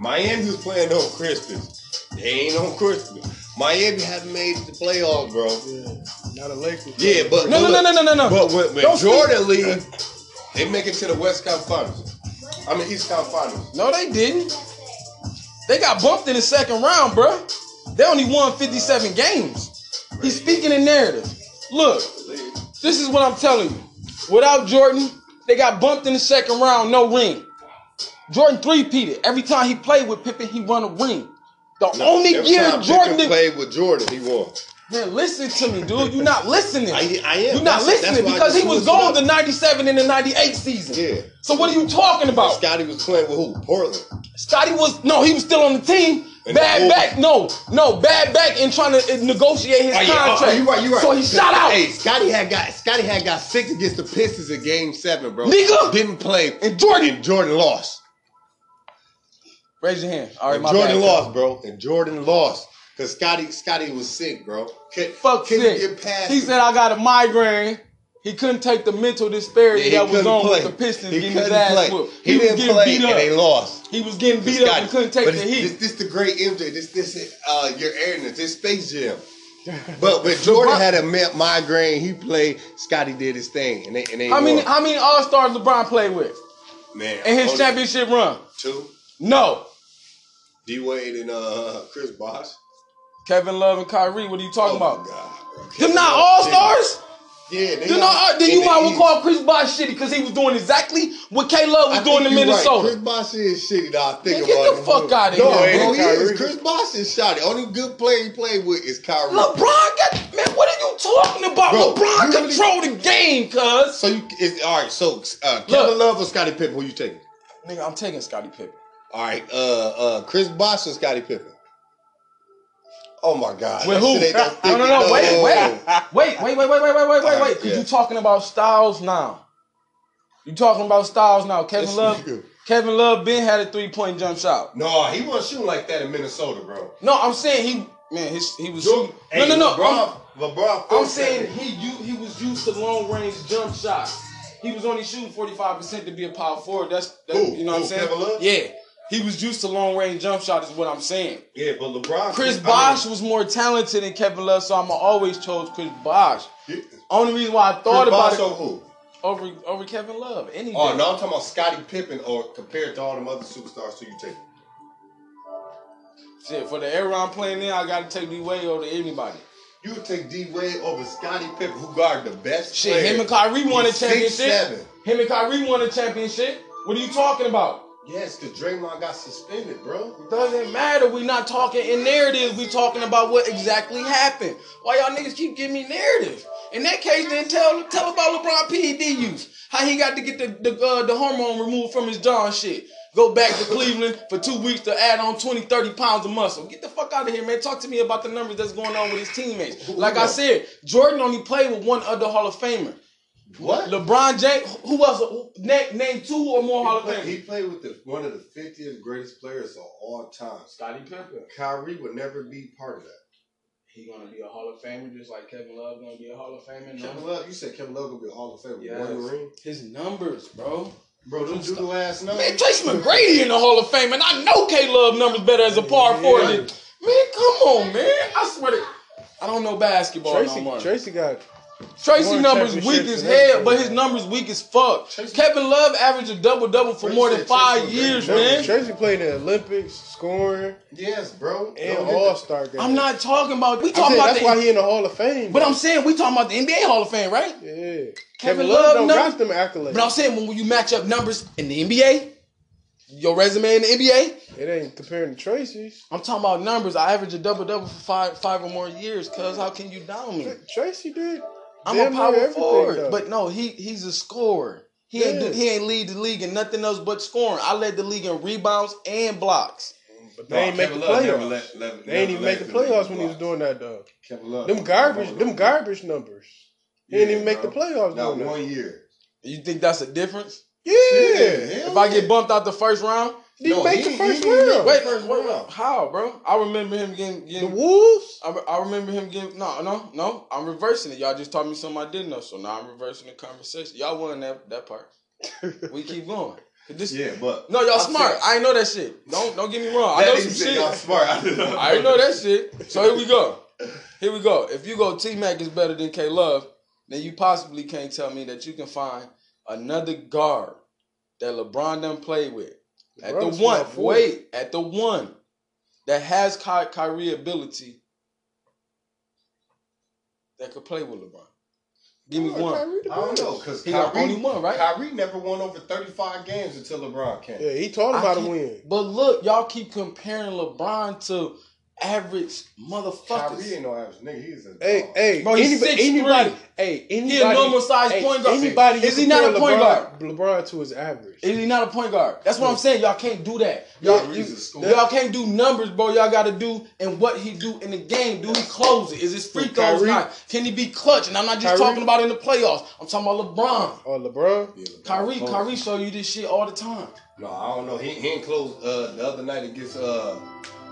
Miami was playing on Christmas. They ain't on Christmas. Miami hadn't made the playoffs, bro. Yeah, not a Lakers. Yeah, but No, no, no, no, no, no, no. But when, when Jordan leave, they make it to the West Conference Finals. I mean East Conference Finals. No, they didn't. They got bumped in the second round, bruh. They only won 57 games. He's speaking in narrative. Look, this is what I'm telling you. Without Jordan, they got bumped in the second round, no ring. Jordan three-peated. Every time he played with Pippen, he won a ring. The only Every year Jordan did, played with Jordan, he won. Man, listen to me, dude. You're not listening. I- I am. You're not That's- listening that's because he was gone the 97 and the 98 season. Yeah. So what are you talking about? Scottie was playing with who? Portland. Scottie was no, he was still on the team. And bad back, no, no, bad back and trying to negotiate his Oh, yeah, oh, oh, contract. oh, you right, you right. So he shot out. Hey, Scottie had got Scottie had got sick against the Pistons in Game Seven, bro. Nigga. didn't play, And Jordan- and Jordan lost. Raise your hand. All right, And my Jordan bad. lost, bro. And Jordan lost because Scottie Scottie was sick, bro. Could, Fuck couldn't sick. get past. He it. said I got a migraine. He couldn't take the mental disparity Yeah, that was on play. with the Pistons He getting his ass play. whooped. He, was didn't getting play, beat and up. they lost. He was getting beat up and couldn't take but the heat. This, this the great MJ. This this is uh, your airness. This Space Jam. But when Jordan had a mi- migraine, he played. Scottie did his thing, and they and they how many how many All Stars LeBron played with man in his championship run? two. No. D Wade and uh, Chris Bosh. Kevin Love and Kyrie. What are you talking Oh about? my God. Them not All Stars. Yeah, they You know, got- then you the might well East. call Chris Bosh shitty because he was doing exactly what K Love was I doing think in you're Minnesota. Right. Chris Bosh is shitty. Now I think Man, about get the it. fuck outta no, here, bro. bro. He is. Chris Bosh is shotty. Only good player he played with is Kyrie. LeBron got man. What are you talking about? Bro, LeBron you really- control the game, cuz. So you is all right. So uh, Kevin Look. Love or Scottie Pippen? Who you taking? Nigga, I'm taking Scottie Pippen. All right. Uh, uh, Chris Bosh or Scottie Pippen? Oh my God. With who? No, no, no. Wait, wait, wait, wait, wait, wait, wait, wait, wait, wait, wait. Cause Yeah. you talking about Styles now. You talking about Styles now. Kevin This Love. nigga. Kevin Love been had a three point jump shot. No, he wasn't shooting like that in Minnesota, bro. No, I'm saying he man, his he was Jordan- shooting. No, no, no. I'm- LeBron, LeBron I'm saying he u- he was used to long range jump shots. He was only shooting 45% to be a power forward. That's, that's Who? you know what I'm saying? Kevin Love? Yeah. He was used to long range jump shots is what I'm saying. Yeah, but LeBron. Chris Bosh was more talented than Kevin Love, so I'm always chose Chris Bosh. he- Only reason why I thought Chris about Bosh it over who? over over Kevin Love. Any Oh no, I'm talking about Scottie Pippen or compared to all them other superstars. So you take. Shit, for the era I'm playing in, I gotta take D Wade over anybody. You would take D Wade over Scottie Pippen, who guarded the best Shit, player. him and Kyrie won a He's six, championship. seven. Him and Kyrie won a championship. What are you talking about? Yes, because Draymond got suspended, bro. Doesn't matter. We not talking in narratives. We talking about what exactly happened. Why y'all niggas keep giving me narratives? In that case, then tell tell about LeBron PED use. How he got to get the the, uh, the hormone removed from his jaw and shit. Go back to Cleveland for two weeks to add on 20, 30 pounds of muscle. Get the fuck out of here, man. Talk to me about the numbers that's going on with his teammates. Like I said, Jordan only played with one other Hall of Famer. What? LeBron James. Who else? Who- Name, name two or more Hall of played, he played with the, one of the 50th greatest players of all time. Scottie Pippen. Kyrie would never be part of that. He gonna be a Hall of Famer just like Kevin Love gonna be a Hall of Famer. Kevin No. Love, you said Kevin Love gonna be a Hall of Famer. Yes. One ring, His numbers, bro. bro. Them doodle ass numbers. Man, Tracy McGrady in the Hall of Fame, and I know K Love numbers better as a power forward. than- Man, come on, man. I swear to I don't know basketball Tracy, no more. Tracy got Tracy numbers weak as hell, but his numbers weak as fuck. Tracy- Kevin Love averaged a double double for Tracy more than five Tracy years, man. Tracy played in the Olympics, scoring Yes, bro. and All Star game. I'm not talking about we talking about that's the, why he in the Hall of Fame. but though. I'm saying we talking about the NBA Hall of Fame, right? yeah. Kevin Kevin, Love Love don't numbers- got them accolades. But I'm saying when you match up numbers in the NBA, your resume in the NBA, it ain't comparing to Tracy's. I'm talking about numbers. I average a double double for five five or more years. Cause how can you down me? Tracy did. I'm damn a power forward, though. but no, he he's a scorer. He ain't Yeah. do, he ain't lead the league in nothing else but scoring. I led the league in rebounds and blocks. But they ain't make the Kevin Love never playoffs. let- let- They ain't even make the the playoffs when he was doing that though. Kevin Love. Them garbage, them garbage numbers. He didn't even make the bro. playoffs Not doing that. one year. You think that's a difference? Yeah. If I get bumped out the first round, He No, make he- the first didn't round. wait, First wait, round. how, bro? I remember him getting, The Wolves? I, I remember him getting no, no, no. I'm reversing it. Y'all just taught me something I didn't know, so now I'm reversing the conversation. Y'all won that that part. We keep going. This, Yeah, but No, y'all I'm smart. saying- I ain't know that shit. Don't don't get me wrong. I know some shit. y'all smart. I know. I didn't know that shit. So here we go. Here we go. If you go T Mac is better than K Love, then you possibly can't tell me that you can find another guard that LeBron done played with. At LeBron's the one, wait, at the one that has Ky- Kyrie ability that could play with LeBron. Give me Oh, one. Kyrie I don't know because He got Kyrie, only one, right? Kyrie never won over 35 games until LeBron came. Yeah, he taught him I how to win. But look, y'all keep comparing LeBron to average motherfuckers. Kyrie ain't no average nigga. He's a Hey, dog. hey, Bro, he's anybody, 6'3". anybody, hey, anybody, He a normal sized hey, point guard. Anybody, Is he not a point LeBron- guard? LeBron to his average. Is he not a point guard? That's what I'm saying. Y'all can't do that. Y'all, Kyrie's you, y'all can't do numbers, bro. Y'all got to do and what he do in the game. Do he close it? Is his free Who, throws not? Can he be clutch? And I'm not just Kyrie? talking about in the playoffs. I'm talking about LeBron. Or LeBron. Yeah, LeBron Kyrie, close. Kyrie show you this shit all the time. No, I don't know. He, he ain't close uh, the other night against uh.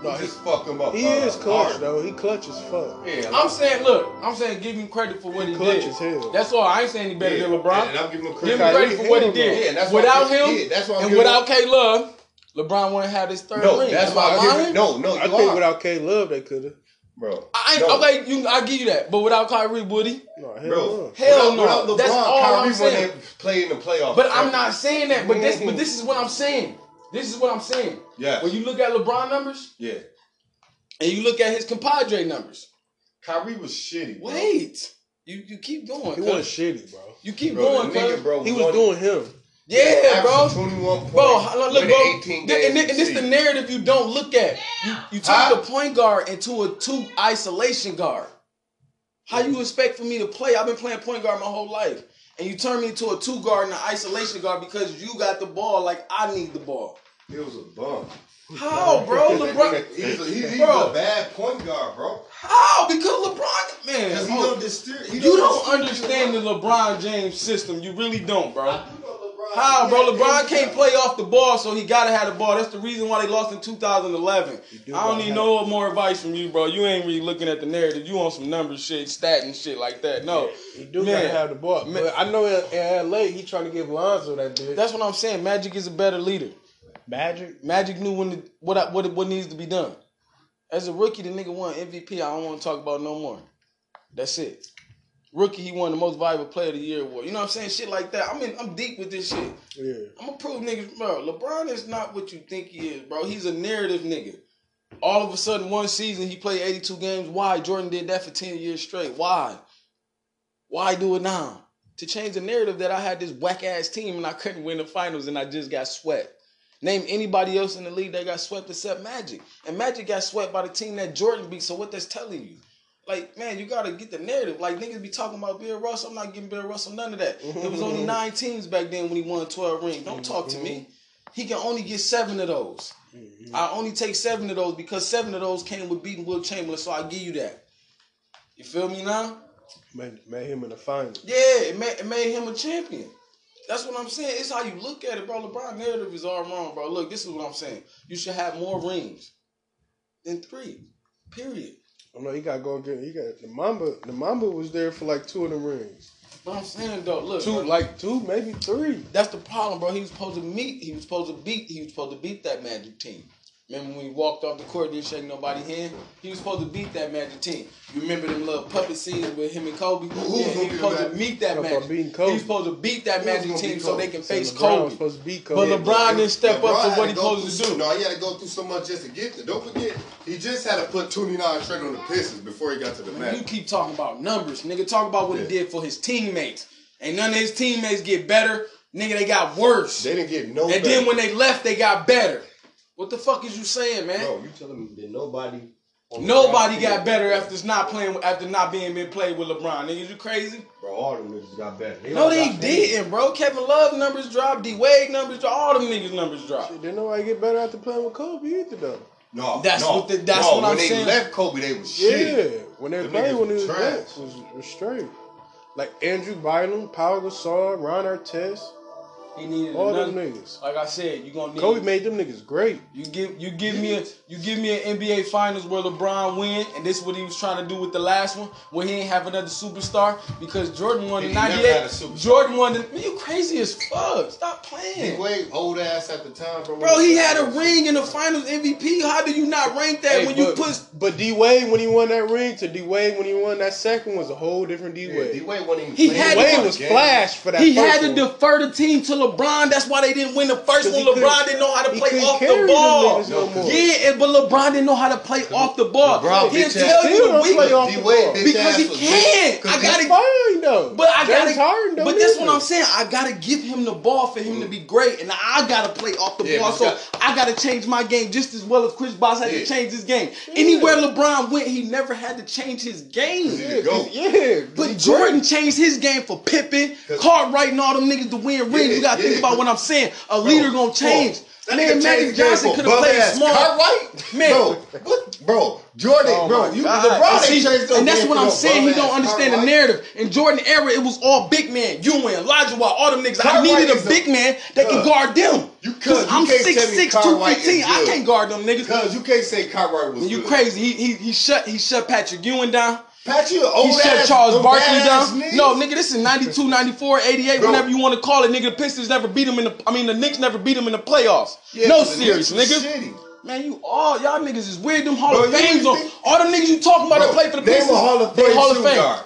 No, he's fucking just up. He uh, is clutch Harden. though. He clutch as fuck. Yeah, I'm saying, look, I'm saying give him credit for what he, clutch did. as hell. That's all. I ain't saying he better yeah, than LeBron. And I'm giving him Give credit. him Kyrie, credit for what he did. Yeah, and that's why without I'm giving- him yeah, that's why and without K Love, LeBron wouldn't have his third No, ring. that's Am why I I'm lying? giving. No, no, I you think are, without K Love they could have. bro. I ain't, no. okay, you, I give you that, but without Kyrie, would he? No, hell Bro, no. Hell no. Without LeBron, That's all I'm Kyrie saying. wouldn't play in the playoffs. But I'm not saying that. But this, but this is what I'm saying. This is what I'm saying. Yes. When you look at LeBron numbers Yeah, and you look at his compadre numbers, Kyrie was shitty. Bro. wait, you you keep going. He wasn't shitty, bro. You keep bro, going, nigga, bro, He was doing him. Yeah, bro. 21 points. Bro, look, winning bro. 18 Th- games and, and this a the narrative you don't look at. You you turn Huh? the point guard into a two isolation guard. How you expect for me to play? I've been playing point guard my whole life, and you turn me into a two guard and an isolation guard because you got the ball like I need the ball. He was a bum. How, bro? LeBron. He's a, he- he's Bro. a bad point guard, bro. How? Because LeBron, man. Because he oh, don't. He you don't understand the LeBron James system. You really don't, bro. I do know LeBron. How, bro? LeBron can't play off the ball, so he gotta have the ball. That's the reason why they lost in 2011. do I don't need no more advice from you, bro. You ain't really looking at the narrative. You on some numbers shit, stat and shit like that. No, He do Man. gotta have the ball. Man. But I know in, in LA he trying to give Lonzo that bitch. that's what I'm saying. Magic is a better leader. Magic. Magic knew when to, what I- what what needs to be done. As a rookie, the nigga won MVP. I don't want to talk about no more. That's it. Rookie, he won the most valuable player of the year award. You know what I'm saying? Shit like that. I mean, I'm deep with this shit. Yeah. I'm gonna prove niggas, bro. LeBron is not what you think he is, bro. He's a narrative nigga. All of a sudden, one season he played 82 games. Why? Jordan did that for 10 years straight. Why? Why do it now? To change the narrative that I had this whack ass team and I couldn't win the finals and I just got swept. Name anybody else in the league that got swept except Magic. And Magic got swept by the team that Jordan beat. So what that's telling you? Like, man, you gotta get the narrative. Like niggas be talking about Bill Russell. I'm not giving Bill Russell none of that. It was only nine teams back then when he won 12 rings. Don't talk to me. Mm-hmm. He can only get seven of those. Mm-hmm. I only take seven of those because seven of those came with beating Wilt Chamberlain, so I give you that. You feel me now? Made, made him in the finals. Yeah, it made, it made him a champion. That's what I'm saying. It's how you look at it, bro. LeBron narrative is all wrong, bro. Look, this is what I'm saying. You should have more rings than three. Period. Oh no, he got to go again. He got the Mamba. The Mamba was there for like two of the rings. But I'm saying though, look, Two, like two, maybe three. That's the problem, bro. He was supposed to meet. He was supposed to beat. He was supposed to beat that Magic team. Remember when he walked off the court, didn't shake nobody's hand? He was supposed to beat that Magic team. You remember them little puppet scenes with him and Kobe? who yeah, was he gonna was beat supposed to that? meet that Talking about Magic. beating Kobe. He was supposed to beat that Magic team so they can face LeBron Kobe. was supposed to beat But Kobe. LeBron didn't step LeBron up to what he go supposed to through- do. No, he had to go through so much just to get there. Don't forget, he just had to put 29 straight on the Pistons before he got to the match. You keep talking about numbers, nigga. Talk about what Yeah. he did for his teammates. Ain't none of his teammates get better, nigga. They got worse. They didn't get no. and better. then when they left, they got better. What the fuck is you saying, man? bro, you telling me that nobody. Nobody roster- got better after not playing after not being been played with LeBron. Niggas, you crazy? Bro, all them niggas got better. No, they didn't, bro. Kevin Love numbers dropped, D Wade numbers dropped, all them niggas numbers dropped. Didn't nobody get better after playing with Kobe either though. No, That's no, what the- that's no, what I'm they saying. left Kobe, they was Yeah, shit. when they Them played niggas when he was trash. back was, was straight. Like Andrew Bynum, Paul Gasol, Ron Artest, He needed all another. them niggas. Like I said, you gonna need. Kobe made them niggas great. You give you give me a you give me an NBA Finals where LeBron win, and this is what he was trying to do with the last one, where he ain't have another superstar because Jordan won He the never '98. Jordan won the. Man, you crazy as fuck. Stop D playing. Wade, old ass at the time, bro. Bro, he had a ring in the Finals MVP. How do you not rank that Hey, when you put? but D Wade when he won that ring to D Wade when he won that second was a whole different D Yeah, Wade. D Wade wasn't even He playing had the Wade was game. flash for that. He first had to one. defer the team to LeBron. That's why they didn't win the first one. he couldn't- LeBron didn't know how to play off the ball. no. Yeah, and- but LeBron didn't know how to play off the ball. LeBron He'll bitch tell ass you still the don't play off the ball. Because he can't. I gotta- That's fine though. But I James gotta, Harden don't but that's what. I'm saying. I gotta give him the ball for him to be great, and I gotta play off the ball. So I gotta change my game just as well as Chris Bosh had to change his game. Anywhere LeBron went, he never had to change his game. Yeah, Yeah, 'cause- yeah, But Jordan changed his game for Pippen, 'Cause- Cartwright, and all them niggas to win rings. You gotta think about what I'm saying. A leader gonna change. That Man, nigga Magic changed the game Johnson could have played small. Cartwright? Man. bro, what, bro, Jordan, Oh bro, you God. LeBron And see, changed and that's what I'm saying. He don't understand the narrative. In Jordan era, it was all big man. You and Elijah all them niggas. I needed a big man that can Cuz, guard them. you- you I'm can't 6'6", tell me Cartwright is 215. I can't guard them niggas. Cause you can't say Cartwright was You crazy. He, he he shut he shut Patrick Ewing down. Pat, you old He shut ass, Charles Barkley down. niggas. No, nigga, this is 92, 94, 88, Bro. whatever you want to call it. Nigga, the Pistons never beat him in the. I mean, the Knicks never beat him in the playoffs. Yeah, no serious, nigga. shitty. Man, you all y'all niggas is weird. Them Hall Bro, of Fames on all them niggas you talking about that Bro, play for the name Pistons. a Hall of Fame Hall of shooting Fame. guard.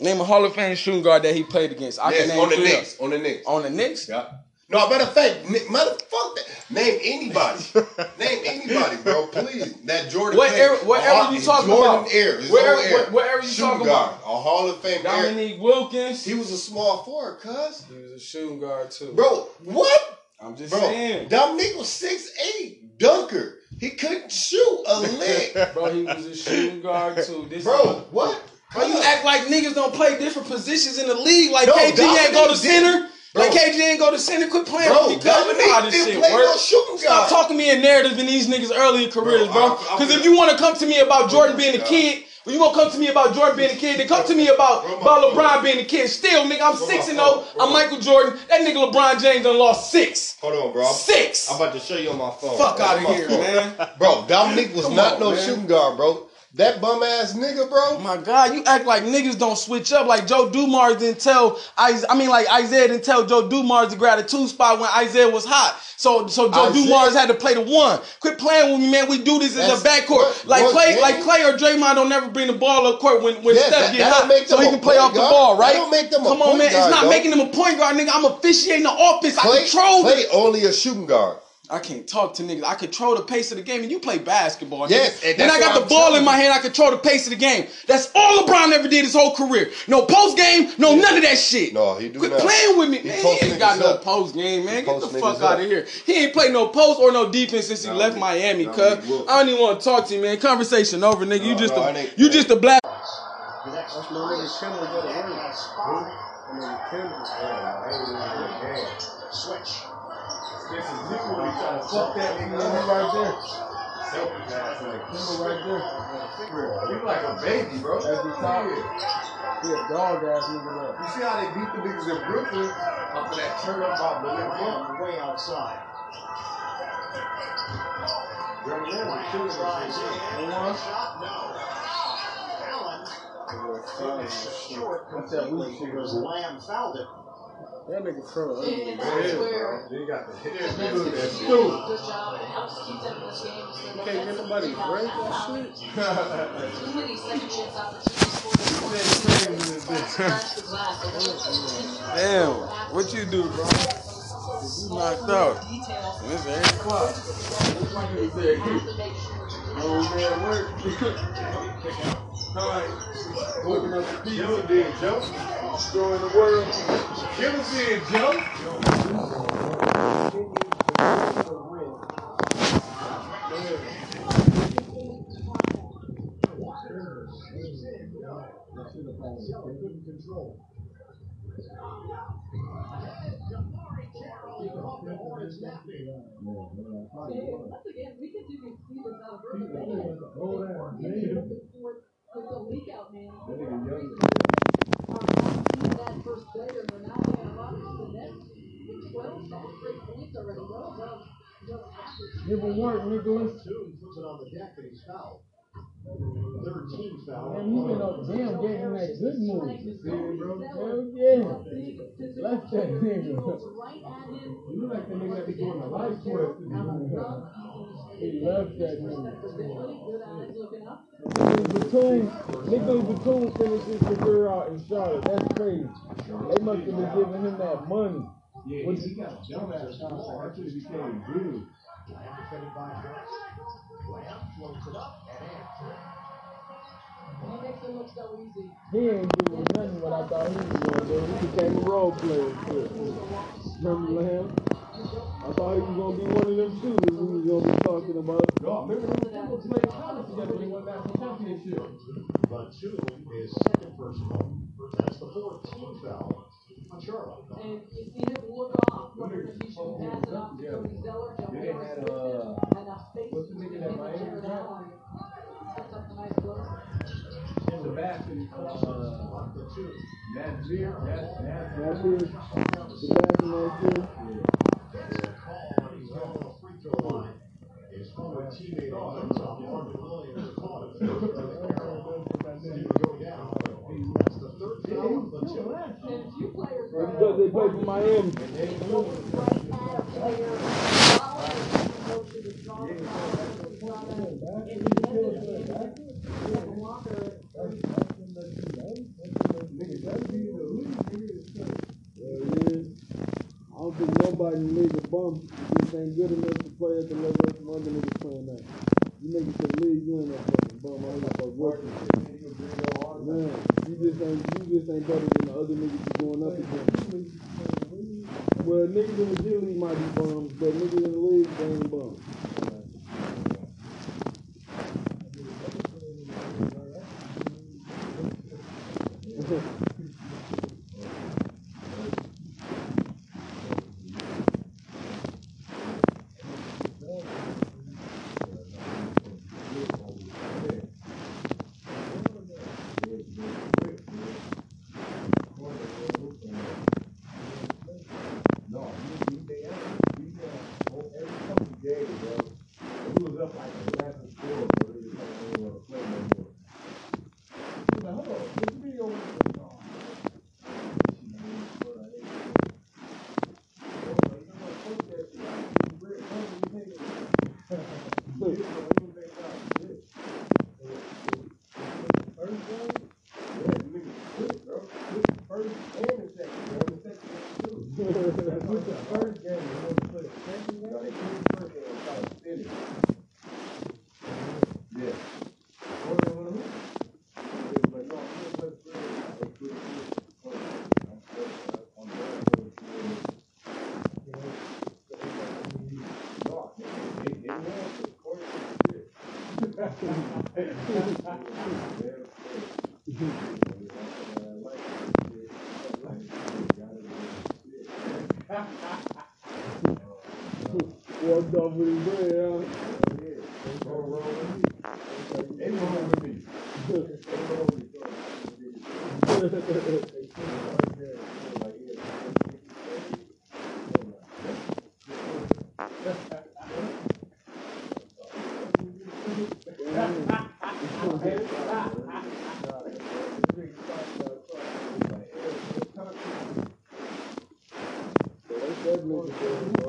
Name a Hall of Fame shooting guard that he played against. I Yes, can name on the. Knicks. On the Knicks. On the Knicks. Yeah. No, matter of fact, Nick, matter that. Name anybody. Name anybody, bro. Please. That Jordan. What era- what era Hall- you talking Jordan about? Era. His What whole era- era. what- what era you Shooting talking guard. about? A Hall of Fame era. Dominique Wilkins. He was a small forward, cuz. He was a shooting guard too. Bro, what? I'm just Bro, saying. Dominique was 6'8", dunker. He couldn't shoot a lick. Bro, he was a shooting guard too. This Bro, what? Bro, you act like niggas don't play different positions in the league. Like No, KG ain't go to Dominique center. Bro. Like KG ain't go to center. Quit playing Bro, with me. Cause you know how this didn't shit no works. shooting Stop talking me in narrative in these niggas' earlier careers, Bro, bro. Because if you want to come to me about Jordan being a kid, when you gonna come to me about Jordan being a kid, then come to me about, Bro, about. LeBron being a kid. Still, nigga, I'm Bro, six and zero. Oh. I'm Michael Jordan. That nigga LeBron James done lost six. Hold on, bro. Six. I'm about to show you on my phone. Fuck That's out of here, phone. man. Bro, Dominique was Come not on, no man. shooting guard, bro. That bum ass nigga, bro. Oh my God, you act like niggas don't switch up. Like Joe Dumars didn't tell I mean like Isaiah didn't tell Joe Dumars to grab a two spot when Isaiah was hot. So so Joe Isaiah- Dumars had to play the one. Quit playing with me, man. We do this a That's- backcourt. Like what Klay, game? like Klay or Draymond don't never bring the ball up court when, when Yeah, Steph that- get hot. So he can play off the guard. ball, That right? don't make them a Come on, man. guard, it's not though. making them a point guard, nigga. I'm officiating the offense. I Klay, control Klay only a shooting guard. I can't talk to niggas. I control the pace of the game, and you play basketball. Yes, nigga. and When I got the I'm ball in my hand, I control the pace of the game. That's all LeBron ever did his whole career. No post game, no none of that shit. No, he do Quit not. playing with me, He man. He, ain't got niggas no post game, man. He Get the fuck out of here. He ain't played no post or no defense since he No, left he- Miami, no, cuz. I don't even want to talk to you, man. Conversation over, nigga. you just no, a it ain't- you just a black. That's my nigga Kendall go to work. I mean, Kendall. This is literally trying to fuck that nigga up right there. Selfish ass nigga. Kendall right there. You like a baby, bro. That's the top. Dog ass nigga up. You see how they beat the niggas in Brooklyn after that turn up by Monk? way outside. This in. shit. Shot, no. Allen short completely Lamb fouled it. That nigga pro. ugly as Yeah, hell, bro. bro. Got the hit. That's Look at that stupid. shit. Good job. It helps keep them in this game. You they can't get nobody to break that shit. Too many second chance opportunities for them. The glass. They don't- Damn, what you do, bro? You knocked out. It's eight o'clock. Have to make sure Old man work. Alright. Up the Joe. Destroying the world. Killer did, Joe. First player, Ronaldo and Rodgers, the net, with 12 straight points already. Well above just average. Give him work, Nicolas. Two puts it on the deck he's fouled. Third team foul. Man, you been up damn getting that good move. See bro? Hell yeah. Left that nigga. Right at him. You like the nigga that be doing the life quest. He left that nigga. Good eyes looking up. Nicolas Batum, Nicolas Batum finished his career out in Charlotte. That's crazy. They must have been giving him that money. Yeah, What- he got dumb ass contract. That should became good. Lamb defended by Harris. Lamb floats it up and in. He makes it look so easy. He ain't doing nothing what I thought he was gonna do. He became a role player. Remember Lamb? I thought he was gonna be one of them shooters we was gonna be talking about. No, remember them people played college together when they won national championship. Batum is second personal. That's the fourth team foul on Charlotte. And you see him look off. Wonder if he should pass it off to Cody Zeller. Jump Then they over had, his uh, and a face. what's the nigga that Miami Jared got? Allen. Sets up a nice look. The uh. Sebastian the former teammate on top, Marvin Williams, caught it. Go down. That's the third foul of players. That's because they play for Miami. the. I nobody league a bum. Just ain't good enough to play at the level some other niggas playing at. You to the league, you ain't no fucking bum. I ain't no working. Man, you just ain't you just ain't better than the other niggas you going up against. Well, niggas in the G League might be bums, but niggas in the league ain't bums. What the Thank you.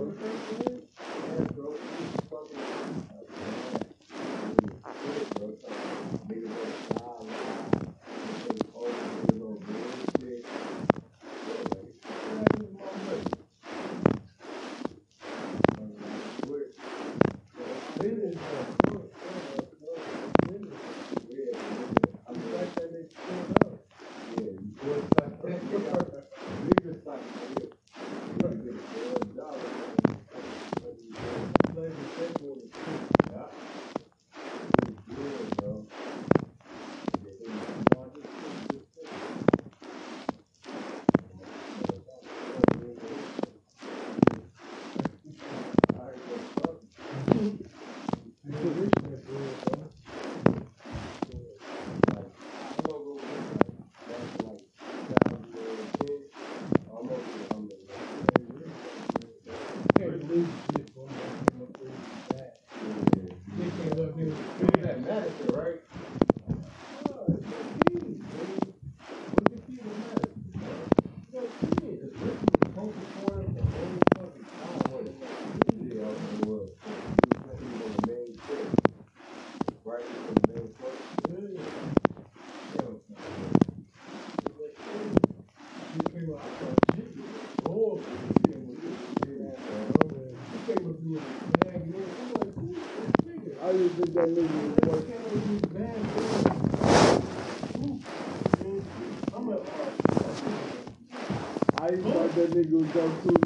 I thought that nigga would come.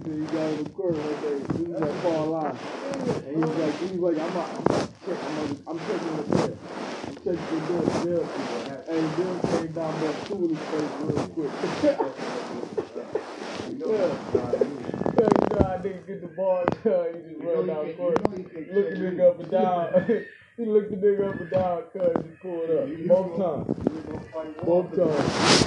So.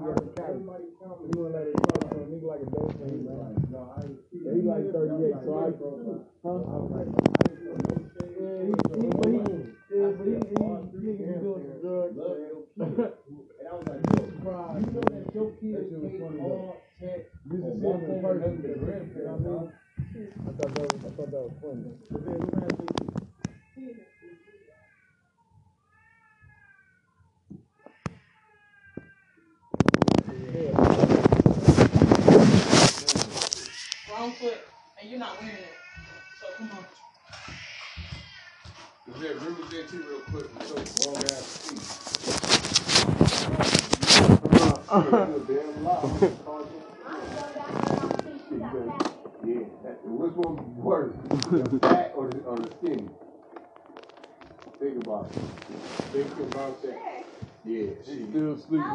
You and that nigga like a dope man. No, I. He like 38, so I. Huh?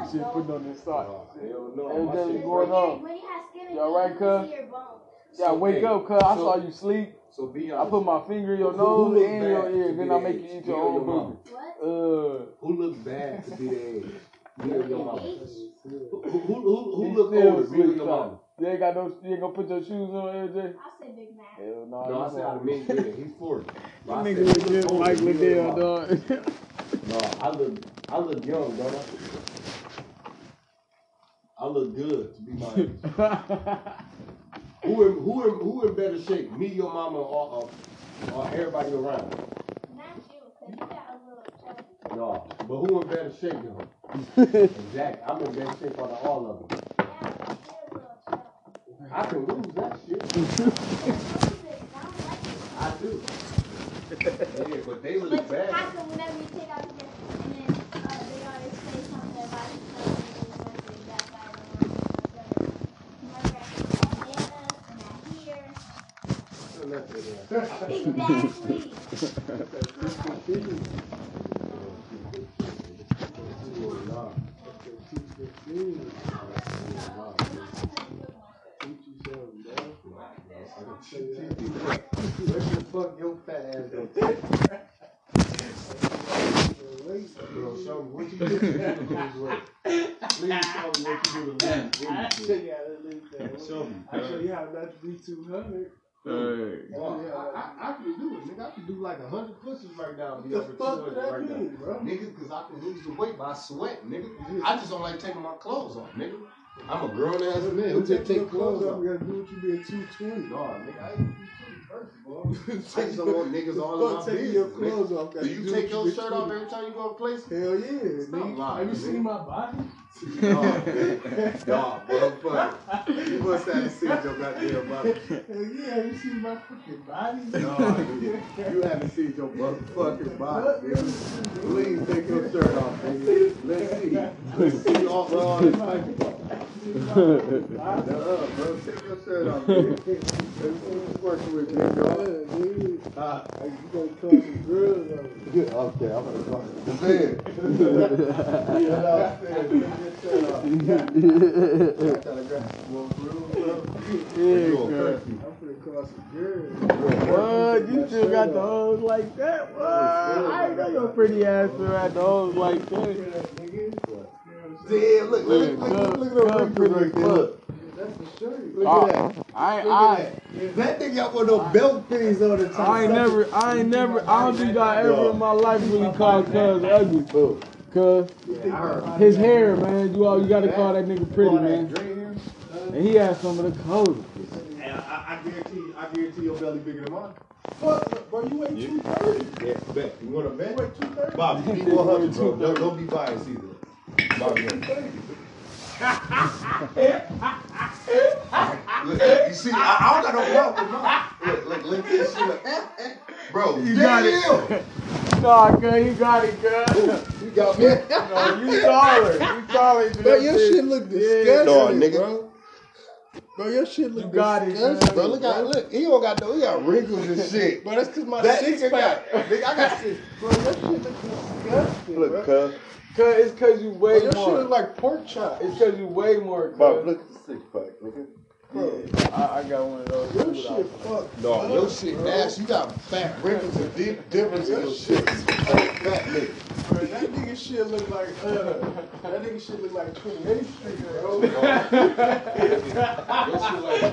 Still sleeping, shit, putting on this sock. Oh, hell no. Everything going on. When you have skin Y'all right, cuz? see your bones. Yeah, wake up, cuz I saw you sleep. So be I put my finger in your Who- nose who look and your ear, then be I make you eat your own your booty. What? Uh, Who looks bad to be the age? Me or your mama? Who, who, who, who look older? Me or your son. mama? You ain't got no, you ain't gonna put your shoes on, LJ? I say Big Mac. Hell no. No, I you said out of won't. me, yeah, he's 40. But I Nigga said, was look just older? Mike Me or your Liddell, dog. No, I look, I look young, don't I? I look good to be my age. Who in, who in, who in better shape? Me, your mama, or, or, or everybody around? Not you, because you got a little chubby. No, but who in better shape than her? exactly. I'm in better shape out of all of them. Yeah, but you're a little chubby. I can lose that shit. I don't like it. I do. yeah, but they look But bad. how come whenever you take out your and then uh, they always say something about you telling me what's the exact item Remember bananas and I hear exactly. Fuck your fat ass though. Bro, show me what you do to lose weight. Please show me what you do to lose weight. Show me. I show you how not to be 200. Well, I, I, I can do it, nigga. I can do like a hundred pushes right now. and Be What over the fuck 200 that right mean, now. bro? Nigga, cause I can lose the weight by sweating, nigga. I just don't like taking my clothes off, nigga. I'm a grown ass man who Who just take your clothes clothes off? off. You gotta do what you be at 220. No, nigga, I ain't first of all. I just don't want niggas all in my Fuck business. your nigga. clothes off. Do you what take your shirt off every time you go to a place? Hell yeah, Stop nigga. lying, Have you nigga. seen my body? Nah, nigga. Nah, motherfucker. You must have seen your goddamn body. Hell yeah, have you seen my fucking body? No, nigga. You haven't seen your motherfucking body, nigga. Please take your shirt off, nigga. Let's see. Let's see all, all the time. Uh, okay, I'm gonna go. Say it. You I'm. What? You still got the hoes like that? What? I ain't your pretty ass still had the hoes like that. Damn, look, look, look, look, look, look at those wrinkles right there. Look. That's the shirt. Look at oh, that. I, Look I, at that. That nigga got one of those belt things on the top. I ain't never, I ain't never, I don't think I ever in my life really called Cuz ugly. Cuz his hair, man, you all, you gotta call that nigga pretty, man. And he has some of the coldest. And I, I guarantee, I guarantee your belly bigger than mine. Fuck, bro, you weigh 230. Yeah, bet. You want to bet? You weigh 230. Bobby, be 100, bro. Don't, don't be biased either. Bobby. Look, you see, I, I don't got no problem with mine. Look, look, look this shit up. Bro, You got it. Nah, cuz, you got it, cuz. You got me. No, you taller. You taller. than Bro, your shit look disgusting, No, nigga. bro. Bro, your shit look You got disgusting. son. Bro, look out, look. He don't got no, he got wrinkles and shit. Bro, that's cause my That six pack. got, nigga, I got six. Bro, your shit look disgusting, bro. Look, cuz. Cuz, it's cuz you Bro, weigh your shit more. look like pork chop. It's cuz you weigh more, Bob, look at the six pack, nigga. I, I got one of those. Your shit fucked No, up, your shit bro. nasty. You got fat wrinkles and deep difference in your shit. Fat nigga. Bro, that nigga shit look like, uh, that nigga shit look like 28th Street, bro. Your shit like a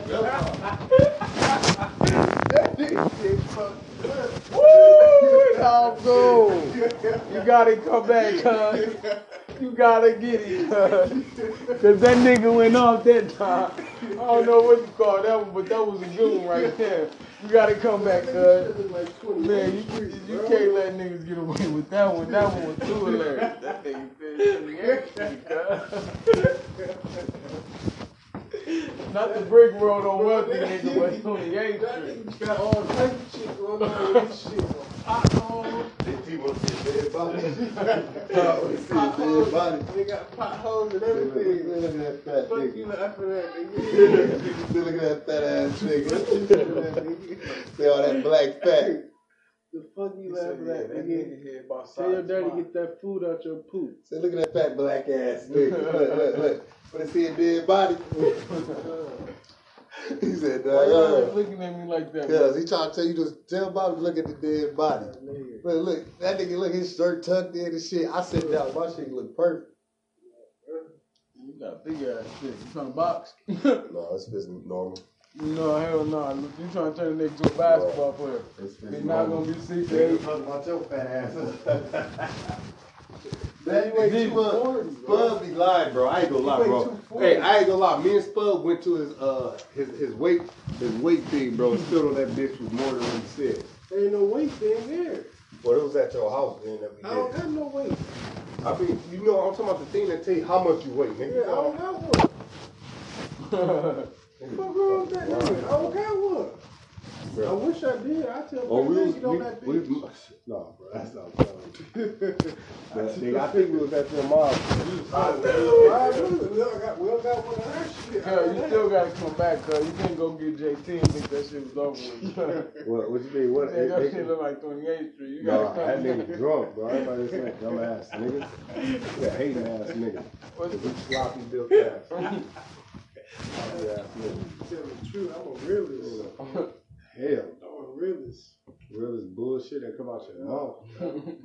that nigga shit fucked up. Woo! You gotta come back, cuz. You gotta get it, cuz. Cause that nigga went off that time. I don't know what you call that one, but that was a good one right there. You gotta come back, cuz. That look like 28th Man, you, you can't let niggas get away with that one. That one was too hilarious. That nigga said everything, cuz. Not the brick road on wealthy nigga, but 28th That Street. nigga got all type of shit going on with this shit. Potholes. These people see dead bodies. Potholes. Dead bodies. They got potholes and Look everything. at that fat Fuck you nigga. laughing at, nigga. Look at that fat ass nigga. See all that black fat. The fuck you laughing at, that nigga? nigga here about Tell your size daddy five. get that food out your poop. Say, look at that fat black ass nigga. Look, look, look. When I see a dead body. he said, Why y'all uh, looking at me like that? Cause he trying to tell you to tell Bobby to look at the dead body. Nigga. Look, look, that nigga look his shirt tucked in and shit. I sit down, my shit look perfect. You got a big ass shit. You trying to box? No, it's just normal. no, hell no. You trying to turn a nigga to a basketball player. It's just He's not gonna be six Nigga, eight. talking about your fat ass. Man, that you ain't nigga Spud, 240, bro. Spud be lying, bro. I ain't gonna lie, bro. Hey, I ain't gonna lie. Me and Spud went to his uh his his weight his weight thing, bro. Still on that bitch was more than what he said. There ain't no weight thing here. Well, it was at your house then that we I don't did. got no weight. I mean, you know, I'm talking about the thing that tell you how much you weigh, nigga. Yeah, I don't got one. Fuck wrong with that nigga? I don't got one. I wish I did. I tell Oh, we people was, get on we, that we, bitch. no, bro, that's not funny. That nigga, I think we was at your mom's. I know, I. We all got, we all got one of her shit. Cuz, you still gotta come back, cuz. You can't go get JT and think that shit was over with. What, what you mean? What? Nigga, that they- shit look like 28th Street. You No, gotta that nigga drunk, bro. Everybody just like dumb ass nigga. Yeah, hating ass nigga. What's He sloppy built ass. Sloppy ass. Tell the truth, I'm a realist. Hell, I'm a real is bullshit that come out your mouth. I'm.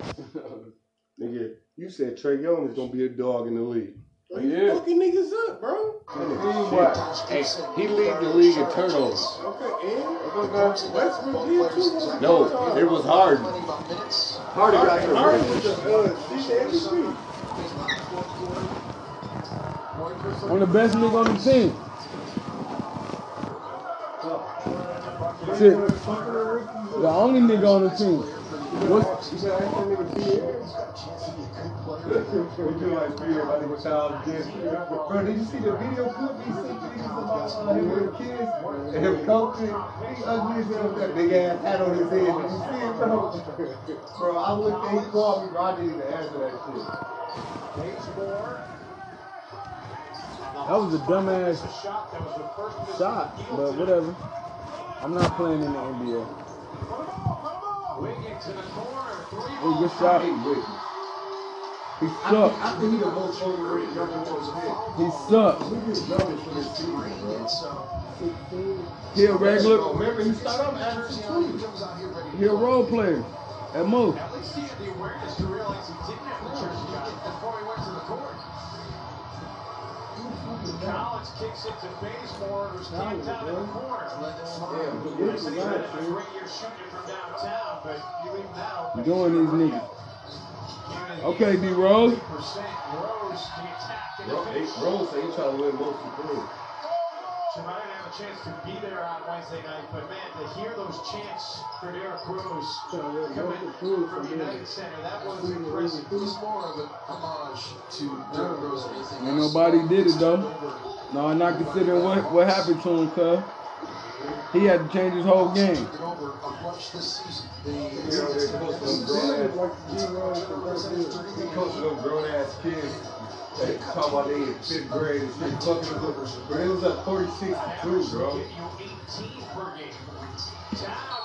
Nigga, you said Trae Young is gonna be a dog in the league. Are you Yeah. fucking niggas up, bro? Hey, he lead the league in turnovers. Okay, and Westbrook did too. No, it was Harden. Harden got the Harden ring. was the uh, DJ MVP. I'm the best nigga on the team. Shit. The only nigga on the team. What's, You said I ain't nigga We do like Pierre, I think, with y'all. Bro, did you see the video clip he sent to niggas about uh, him with the kids and him coaching? He ugly as hell with that big ass hat on his head. Did you see it, bro? Bro, I looked at he called me, bro. I didn't even answer that shit. that was a dumbass shot, but whatever. I'm not playing in the NBA. It was a good shot. He think he the He sucked. He a regular. He started off averaging 20. He a role player. At most. At least he had the awareness to realize he didn't have the on before he went to the court. Collins kicks it to Bazemore, who's camped out in the corner. Yeah, Nice that he's had a great year shooting from downtown, but you leave that open. Doing these niggas. Okay, D Rose. 50%. Rose, the attack and Rose, finish. Rose say trying to win most of the things. Tonight I have a chance to be there on Wednesday night, but man, to hear those chants for Derrick Rose coming from United Center, that was impressive. It was more of an homage to Derrick Rose than anything Ain't nobody did it though. No, I'm not considering what what happened to him, cuz. He had to change his whole game. Taken over a bunch this season. They, You know, they're supposed to them grown ass, like the G-Rose from Brazil. he coaching them grown ass kids. They talk about they in fifth grade and shit. Fucking them. But it was up 46 to 2, bro. Get 18 per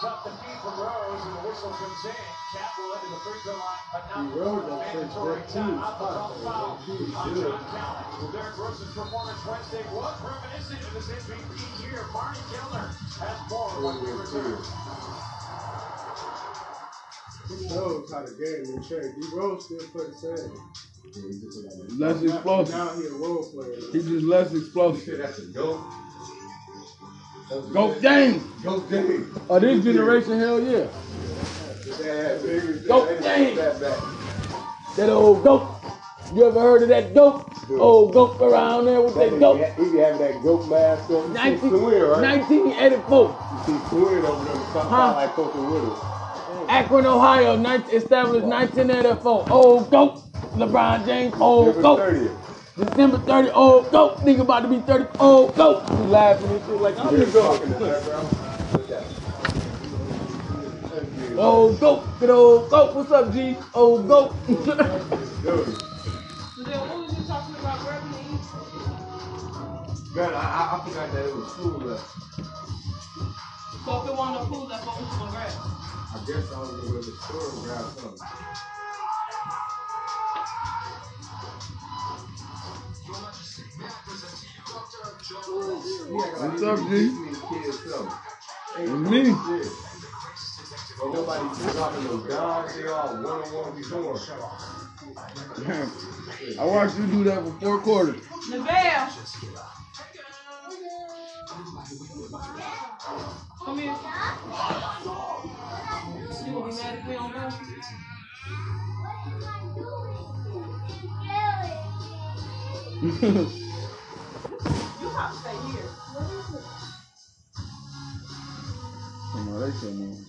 off the feed from Rose, and the whistle comes in. Cap will head the free throw line, but not He for rode that mandatory first team timeout. The spot, foul though. He was on good. John Collins. Derrick Rose's performance Wednesday was reminiscent of his MVP year. Marty Gilder has more what we reserve. He knows how the game will change. D Rose still play the same. Less explosive. He a role player. He's just less explosive. Shit, that's a goat. Go James! Go James. Oh, this generation, hell yeah. Go James! That old goat. You ever heard of that goat? Old goat around there with that goat. He be having that goat mask on. You see 19, Quinn, right? 1984. You see Quinn over there. Stop Huh? like coaching with. Akron, Ohio, 19, established 1984. Old goat. LeBron James, old November goat. 30th. December 30, oh, go. Nigga about to be 30, oh, go. You laughing and shit like, I'm gonna go. Oh, go. Good old go. What's up, G? Oh, go. So then what was you talking about grabbing to eat? Man, I, I, I forgot that it was food left. So if it wasn't no food left, what was you gonna grab? I guess I was gonna go to the store and grab something. What's up, G? Kids. It's me. But nobody dropping those dimes, they all one on one before. I watched you do that for four quarters. Neville! Come here. You gonna be mad if we don't go? You have to stay here. Come on, they come on.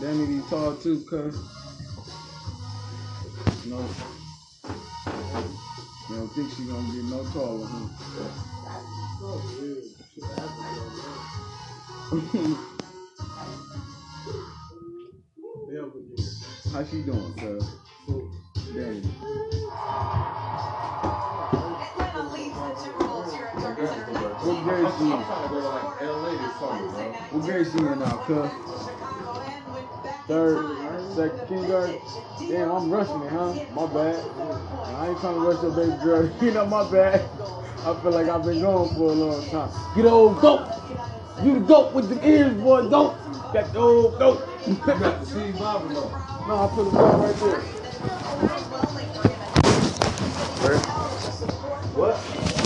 Danny be tall too, cuz. No. I don't think she gonna get no taller, huh? How she doing, cuz? Danny. What grade she in? What grade she in now, cuz? Third, second, kindergarten. Damn, I'm rushing it, huh? My bad. I ain't trying to rush your baby girl. You know, my bad. I feel like I've been going for a long time. Get old goat. You the goat with the ears, boy. Goat. The old goat. You got the Steve Marvin though. no, I put the goat right there. What?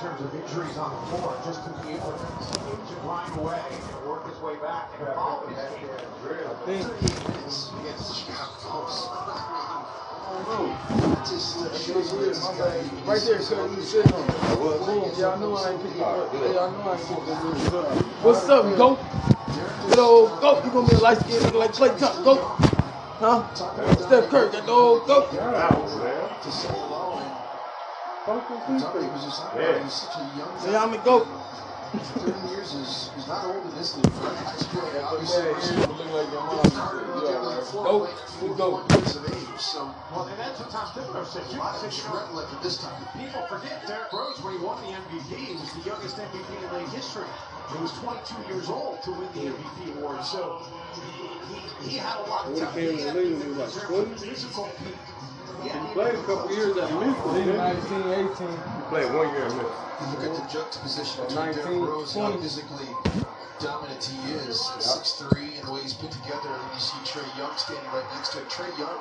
terms of injuries on the floor, just to be able to grind away and work his way back and follow his team. I think. against the Chicago. Right there, sir. You on. Boom. Y'all know I ain't picking up. Y'all know I ain't picking up. What's up, goat? Good old goat. You gonna be a light skinned like Klay Thompson, goat? Huh? Steph Curry got the old goat. To so long, and Dominic was just Yeah. he's such a young Say I'm the goat. 30 years is he's not old in this league. Right? He's playing Yeah, obviously. you look like your mom. Yeah, right. Goat. You goat. years of age, so Well, and that's what Tom Thibodeau said. a too. lot He of said, you left at this time. People forget Derrick Rose when he won the MVP. He was the youngest MVP in league history. He was 22 years old to win the MVP award. So he, he, he had a lot of When he talent. came in the league, he was like 20? Physical peak. He played a couple years at Memphis. He's 19, 18. You played one year at Memphis. You look at the juxtaposition between 19, Derrick Rose and how physically dominant he is, at 6'3", and the way he's put together. And then you see Trae Young standing right next to him. Trae Young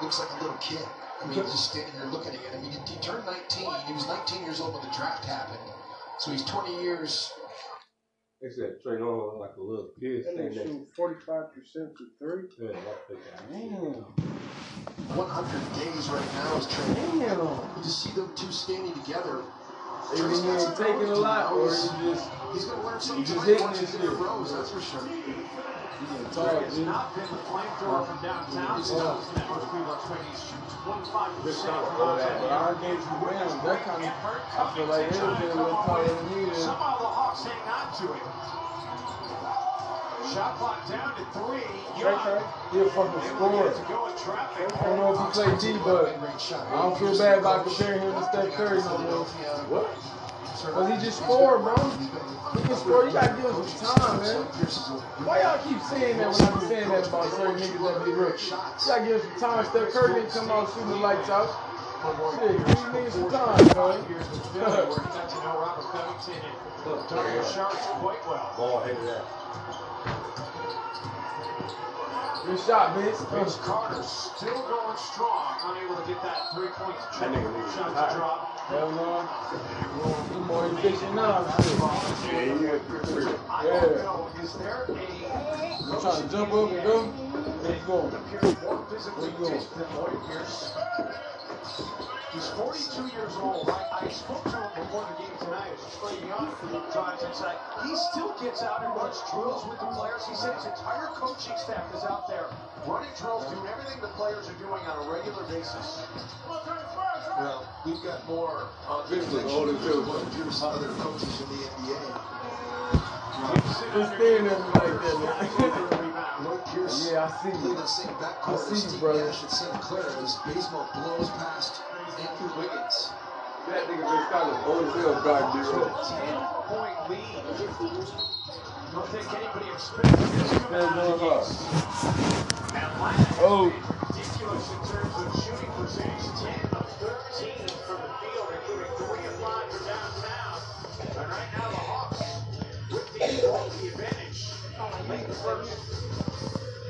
looks like a little kid. I mean, just standing there looking at him. I mean, he, he turned 19. He was 19 years old when the draft happened. So he's 20 years. They said Trae Young looked like a little kid standing there. shoot 45% to three. Yeah, that's the guy. Damn. 100 days right now is Trae Young. Damn. You just see them two standing together. Either he ain't taking a lot or he just He's going to learn something just hitting watching this Derrick that's for sure. It's not been the flamethrower from downtown. Most people are saying he's 25%. But I gave you rounds. That kind of, like it would. Somehow the Hawks hang on to it. Shot clock down to three. Young. A fucking scorer. I don't know if he played D, but I don't feel bad about comparing him to Steph Curry no more. What? Cause he just scored, bro. He can score. You gotta give him some time, man. Why y'all keep saying that when I be saying that about certain niggas that be rookies? You gotta give him some time. Steph Curry didn't come out shooting the lights out. Shit, give these niggas some time, man. Here's the Philly where he got to know Robert Covington and Daniel Sharp quite well. Ball headed out. Good shot, Vince. Vince Carter still going strong, unable to get that three-point shot to drop. Hell no. You more efficient now. Yeah, you got three, three. Yeah. is there a You trying to jump up and go? Where you going? Pierce more physically Where you going? Gifted than Lloyd Pierce? He's 42 years old. I, I spoke to him before the game tonight as Trae Young drives inside. He still gets out and runs drills with the players. He said his entire coaching staff is out there running drills, doing everything the players are doing on a regular basis. Well, we've got more uh, on the Vince was old as hell. Lloyd and other coaches in the NBA. Just staring at me like that, man. Lloyd Pierce Yeah, I see played you. in the same I backcourt see as you, Steve brother. Nash at Santa Clara as Bazemore blows past Andrew Wiggins. That nigga been started old as hell back there. 10-point lead. Don't think anybody expected this coming That's the no. Atlanta Oh. ridiculous in terms of shooting percentage. 10 of 13 from the field, including 3 of 5 from downtown. And right now the Hawks with the, oh, the advantage. Late first.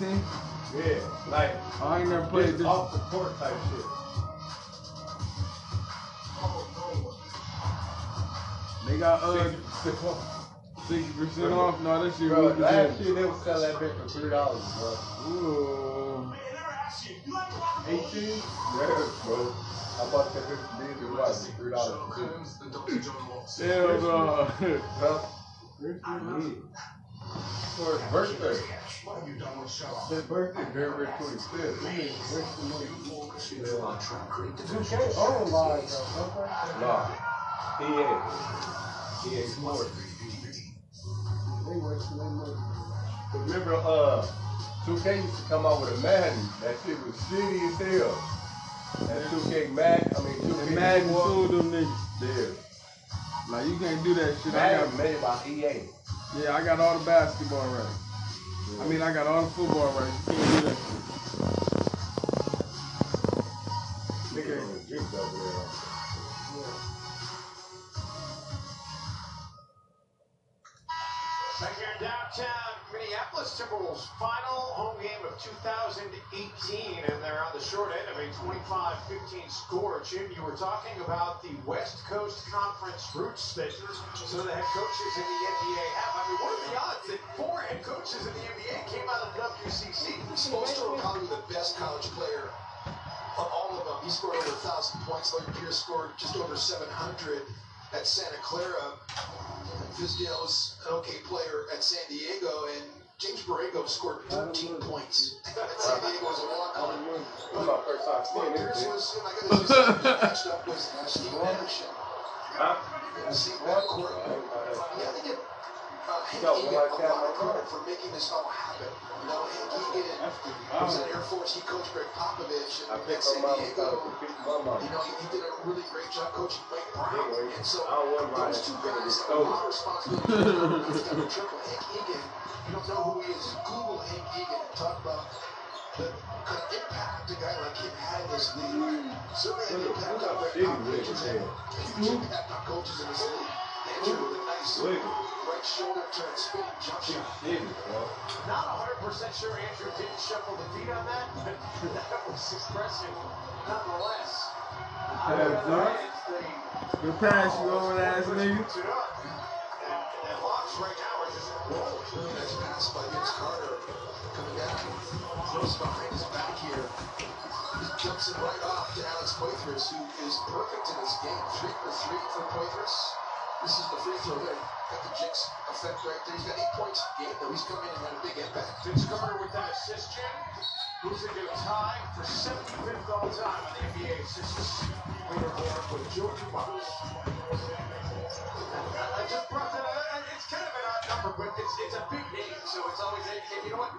19? Yeah, like I ain't never played this. off the court type shit. They got uh Six- 60% off. No, that shit Bro, was last year they would sell that bitch for three dollars, bro. Ooh. 18? Yeah, bro. I bought that bitch from Disney Watch for three dollars. Hell no. Huh? For his birthday. His birthday, February 25th. Okay, oh, live, though. Nah. EA. EA Sports. They wasting their money. Remember, uh, 2K used to come out with a Madden. That shit was shitty as hell. That 2K Madden, I mean, 2K And Madden Sport- sued them niggas. Yeah. Like, you can't do that shit. I got, made by EA. yeah, I got all the basketball right. I mean, I got all the football right. You can't do that 2018, and they're on the short end of a 25-15 score. Jim, you were talking about the West Coast Conference roots that some of the head coaches in the NBA have. I mean, what are the odds that four head coaches in the NBA came out of the WCC? Spoelstra probably the best college player of all of them. He scored over a thousand points. Lloyd Pierce scored just over 700 at Santa Clara. Fizdale was an okay player at San Diego, and James Borrego scored 13 points San Diego as a walk-on. This is my first time Lloyd seeing Pierce was, and I gotta just say, matched up with uh, Steve Nash. Huh? The same backcourt. Yeah, they did. Uh, Hank Egan, a got lot of my credit for making this all happen. You know, Hank Egan was in Air Force. He coached Gregg Popovich at picked San Diego. to my. You know, he, he did a really great job coaching Mike Brown. Anyway, And so I don't want my those two to guys a lot of responsibility. He's got a triple. Hank Egan, you don't know who he is. Google Hank Egan and talk about the kind of impact a guy like him had in this league. Certainly an impact on Gregg Shitty Popovich. Wiggins, Has had man. a huge impact on coaches in this league. Andrew with a nice Wiggins. right shoulder turn spinning jump She's shot. shitty, bro. Not 100% sure Andrew didn't shuffle the feet on that, but that was impressive nonetheless. I Yeah, don't know, John. it's the- Good pass, you over the ass nigga. Puts it up. And the Hawks right now rolling. Nice pass by Vince Carter coming down. close behind his back here. He jumps it right off to Alex Poitras, who is perfect in this game. Three for three for Poitras. This is the free throw there. Got the Jinx effect right there. He's got eight points a game, though. He's come in and had a big impact. Vince Carter with that assist, Jim. Losing to tie for 75th all time on the NBA assists leaderboard with Joe Dumars. I just brought that up. An odd but it's it's a big name, so it's always a, you know what?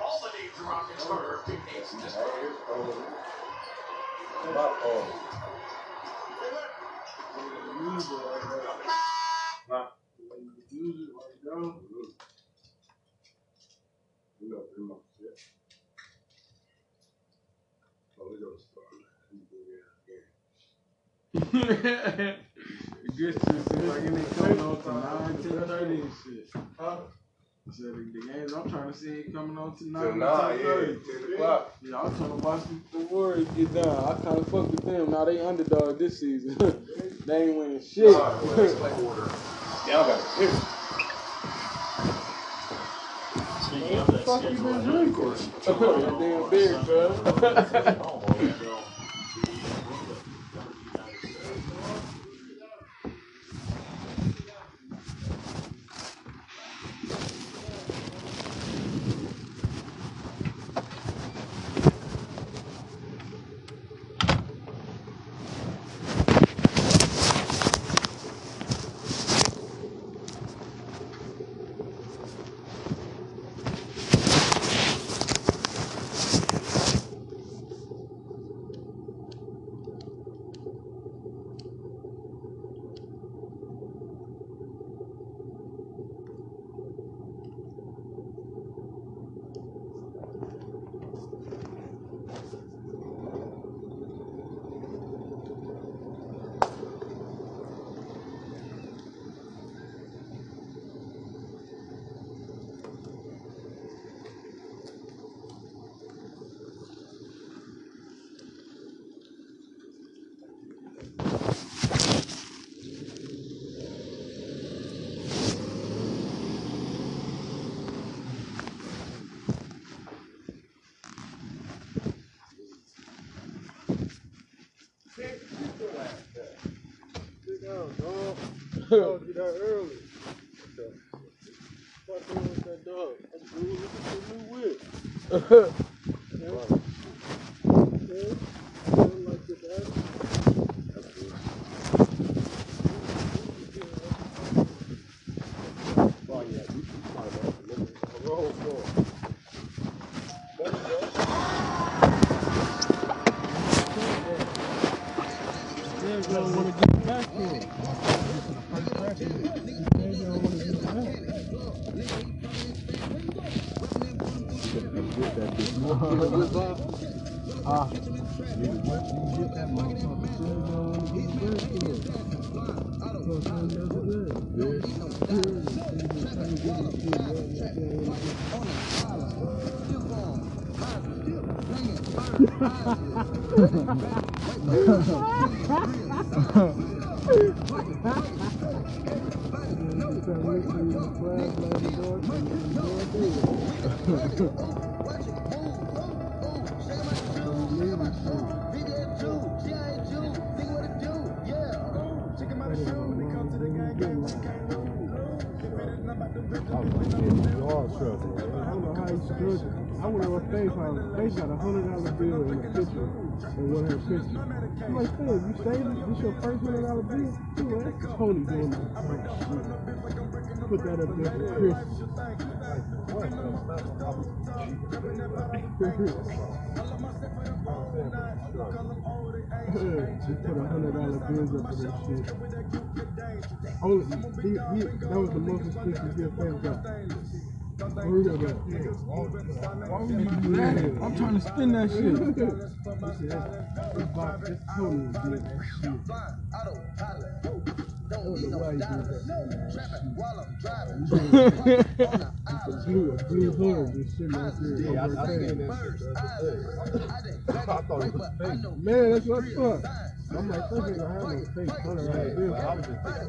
All the names around Vince Carter are big names. Just Use it like that. Use it like that. You know, pretty much, yeah. Oh, we gonna start. it gets to seem like it ain't coming on to 9, 10, 30 and shit. Huh? I said the, the games I'm trying to see it coming on to 9, Till 10, nine, yeah, ten o'clock. Yeah, I'm trying to watch the Warriors get down. I kind of fuck with them. Now they underdog this season. they ain't winning shit. All right, well, let's play order. Y'all got it. Speaking of that fuck you schedule, been I know, of drinking? course, damn beer, cuz. Get out early. What's with that dog? That dude, look at the new whip. House. Faith got a hundred dollar bill in a picture in one of her pictures. I'm like, Faith, you saved it? This your first hundred dollar bill? She like, Tony doing that. Put that up there for Chris. She put a hundred dollar bills up for this shit. Only, he, he, that was the most expensive gift Faith got. For real, though. Why would you do that? I'm trying to spin that shit. He said, it's Bob, it's Tony who did that shit. I don't know why he did that. It's blue, a blue horn, this shit right there. Yeah, I, I there. seen that shit the other day. I thought it was fake. Man, that's what I thought. I'm like, ain't gonna have no fake hundred dollar bill. I was just thinking,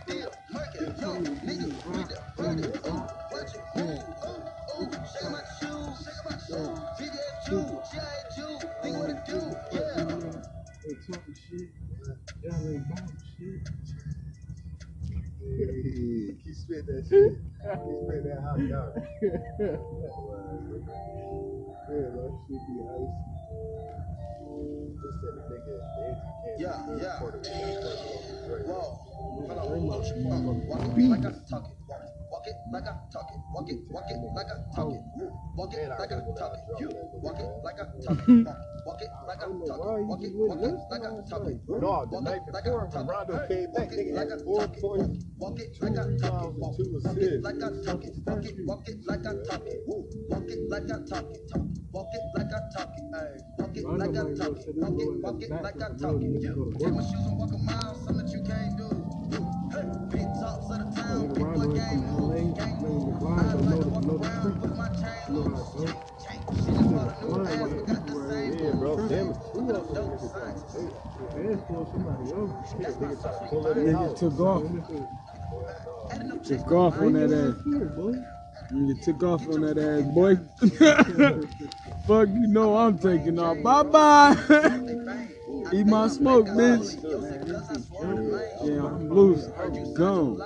that shit be icy. They said the nigga is dead. You Yeah, yeah. it. Whoa. Hold on. Walk it like I talk it. It like I talk it. Walk it, walk it like I talk it. Walk it like I talk it. You walk it like I talk it. Walk it like I talk it. Walk it, walk it like I talk it. No, the night before. Rondo came back, nigga like had four points, Walk it like I talk it. Walk it like I talk it. Walk it, walk it like I talk it. Walk it like I talk it. Walk it like I talk it. Walk it like I talk it. Walk it, walk it like I talk it. Take my shoes and walk a mile, chain. She just bought a new ass, we got the same Yeah, bro. moves. It. Look at them dope signs. That's my social Pull it Nigga took off. Adding no chicks Took off on that ass. Nigga took off on that ass, boy. Fuck, you know I'm taking off. Bye bye. Eat my smoke, bitch. Yeah, I'm loose. I'm gone.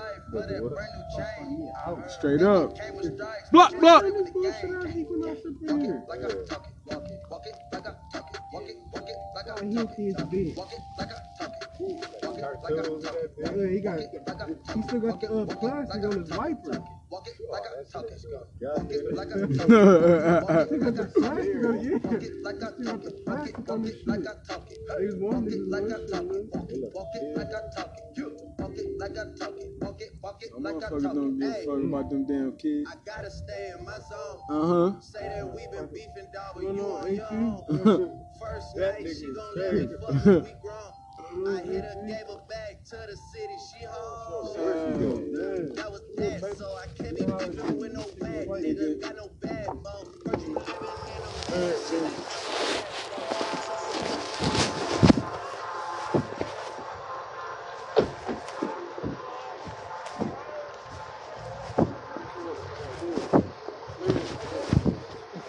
Straight up. Block, block. Yeah, he got, he still got the uh, plastic on his wiper. Walk it like I talk it. God Walk it damn like I it. talk it. Walk He it got like the I talk plastic it. on you. Walk it like I talk it. Walk it, walk it like I talk it. Hey, Walk it like I talk it. Walk it, walk it like I talk it. You walk it like I talk it. Walk it, walk it like I Motherfuckers talk don't it. give a Hey, fuck about them damn kids. I gotta stay in my zone. Uh huh. Say that we been beefing, dog, but No, you no, on ain't your you? own. First night, she gon' let me fuck we grown. I hit her, gave her back to the city, she home. That was that, so I can't be with no bad nigga. Got no bad bone. First you living in no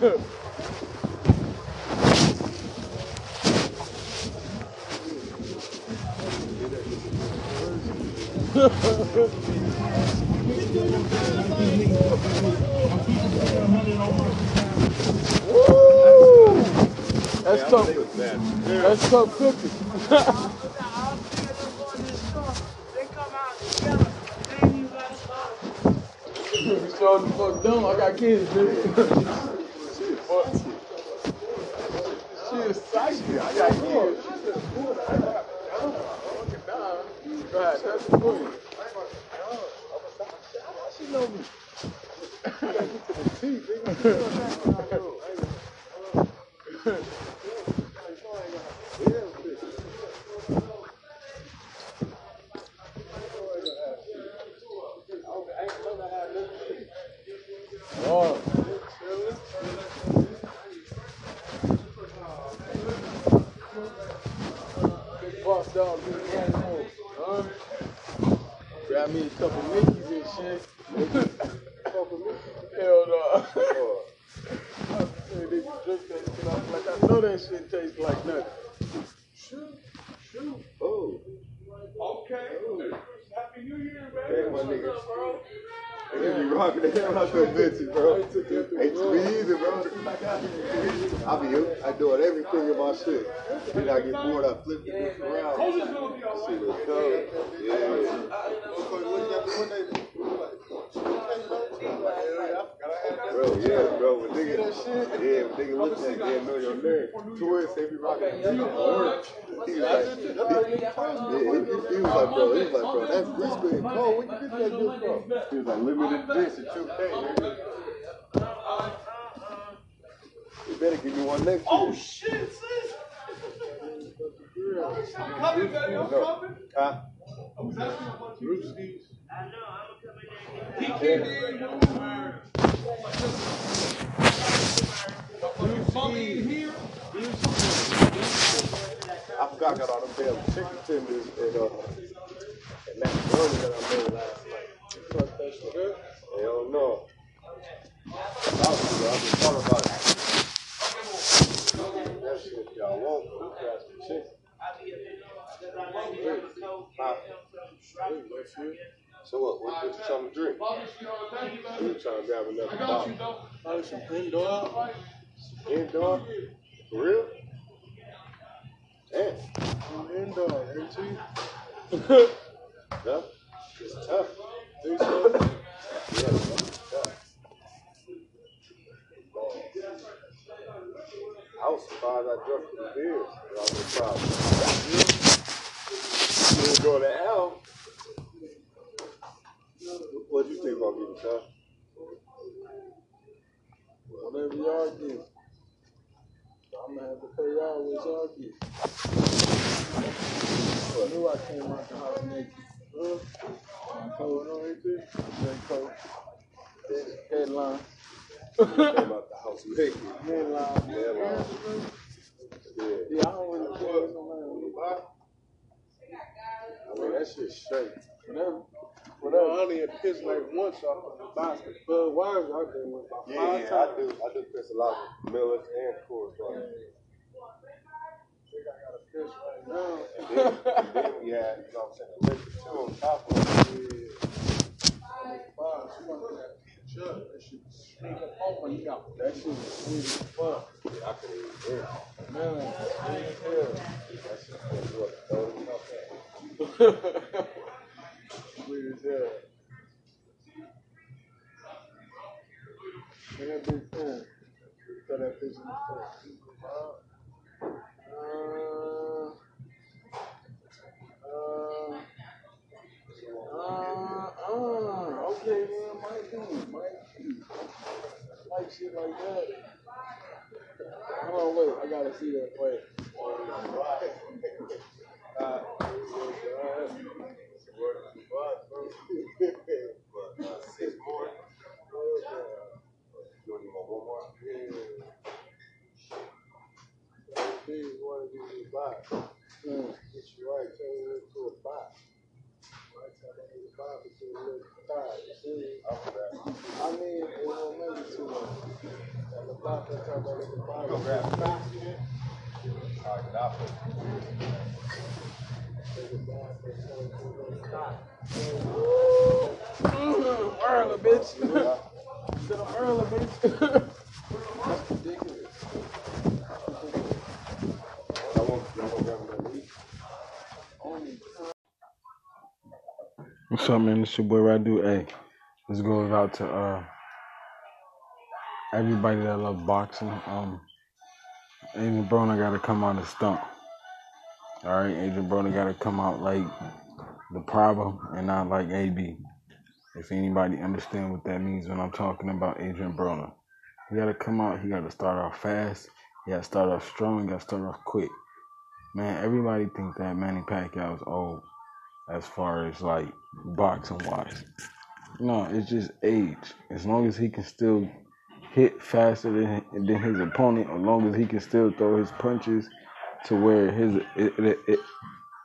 Yeah, I tough. think it. That's tough fuck dumb. I got kids, nigga. She is. I got kids. That's the point. She know me. So what? What, what you trying to drink? I'm trying to grab another bottle. Probably some indoor. Indoor? For real? Damn. Indoor, ain't you? Tough. It's tough. Think so? Yeah, it's tough. I was surprised I drunk the beers. but I was surprised. You didn't go to L. What do you think about getting tough? Whatever y'all get. I'm gonna have to pay y'all what y'all get. I knew I came out the house naked. Huh? Cold on too. J. Cole. Headline. Came out the house naked. Headline. Headline. Yeah. Yeah, I don't really care. No. I mean, that shit's straight. Whatever. Whatever. I only had pissed like once off of the basket. But why is I did with about Yeah, five yeah, I do. I do piss a lot with Millers and Coors Light. think I got a piss right now. And then, and then we had, you know what I'm saying, the liquor too on top of it. Wow, she want that peach up. That sneak up on my neck. That shit was sweet as fuck. Yeah, I could. Man, sweet as hell. That shit was what, 30 something. As hell. Man, that big fan. Throw that bitch in the. Uh, uh, uh, okay then, might be, might be. Like shit like that. Hold on, wait, I gotta see that. Wait. Uh, But, uh, six more. You need one more? One give you a box. Get you right, it into a box. Right, it into box. See? I mean, it won't make it too much. And the box, that's how that little box. Go grab the box. Right, now, Bitch. Bitch. What's up, man? It's your boy Radu. Hey, this goes out to uh everybody that loves boxing. Um, Adrien Broner got to come on the stump. All right, Adrien Broner got to come out like the problem and not like AB. If anybody understand what that means when I'm talking about Adrien Broner, he got to come out. He got to start off fast. He got to start off strong. Got to start off quick. Man, everybody think that Manny Pacquiao is old as far as like boxing wise. No, it's just age. As long as he can still hit faster than than his opponent, as long as he can still throw his punches to where his it, it, it,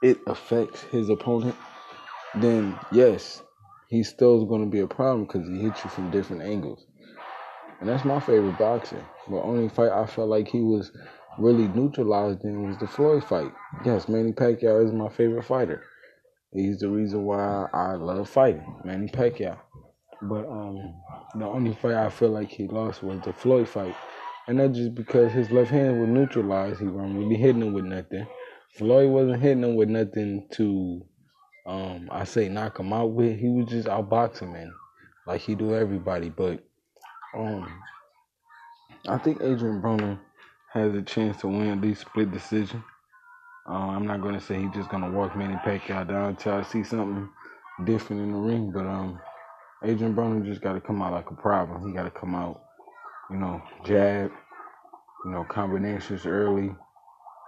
it affects his opponent, then yes, he still is going to be a problem because he hits you from different angles. And that's my favorite boxer. The only fight I felt like he was really neutralized in was the Floyd fight. Yes, Manny Pacquiao is my favorite fighter. He's the reason why I love fighting, Manny Pacquiao. But um, the only fight I feel like he lost was the Floyd fight. And that's just because his left hand was neutralized. He wasn't really hitting him with nothing. Floyd wasn't hitting him with nothing to, um, I say knock him out with. He was just outboxing man, like he do everybody. But um, I think Adrien Broner has a chance to win the split decision. Uh, I'm not gonna say he's just gonna walk Manny Pacquiao down until I see something different in the ring. But um, Adrien Broner just got to come out like a problem. He got to come out, you know, jab, you know, combinations early,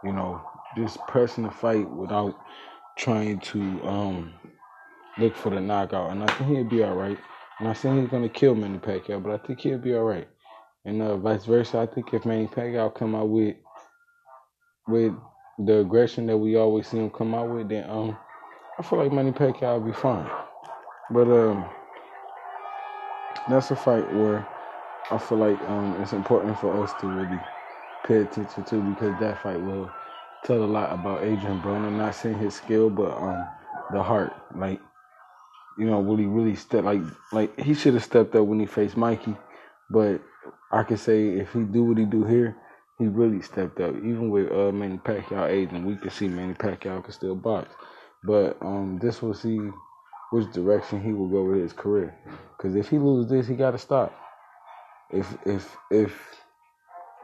you know, just pressing the fight without trying to um look for the knockout. And I think he'll be all right. And not saying he's gonna kill Manny Pacquiao, but I think he'll be all right. And uh, vice versa, I think if Manny Pacquiao come out with with the aggression that we always see him come out with, then um, I feel like Manny Pacquiao will be fine. But um, that's a fight where I feel like um, it's important for us to really pay attention to because that fight will tell a lot about Adrien Broner. Not saying his skill, but um, the heart. Like, you know, will he really step like like he should have stepped up when he faced Mikey, but I can say if he do what he do here, he really stepped up. Even with uh, Manny Pacquiao aging, we can see Manny Pacquiao can still box. But um, this will see which direction he will go with his career. Because if he loses this, he got to stop. If if if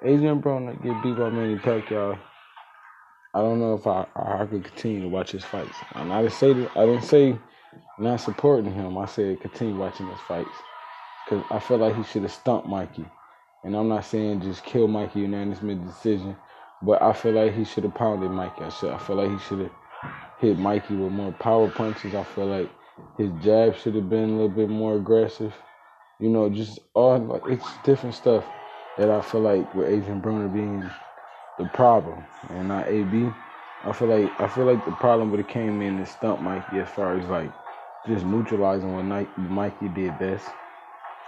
Adrien Broner get beat by Manny Pacquiao, I don't know if I I could continue to watch his fights. And I didn't say I didn't say not supporting him. I said continue watching his fights because I feel like he should have stumped Mikey. And I'm not saying just kill Mikey unanimous mid decision, but I feel like he should have pounded Mikey. I should. I feel like he should have hit Mikey with more power punches. I feel like his jab should have been a little bit more aggressive. You know, just all like it's different stuff that I feel like with Adrien Broner being the problem and not AB. I feel like I feel like the problem would have came in and stumped Mikey as far as like just neutralizing what Mikey did best.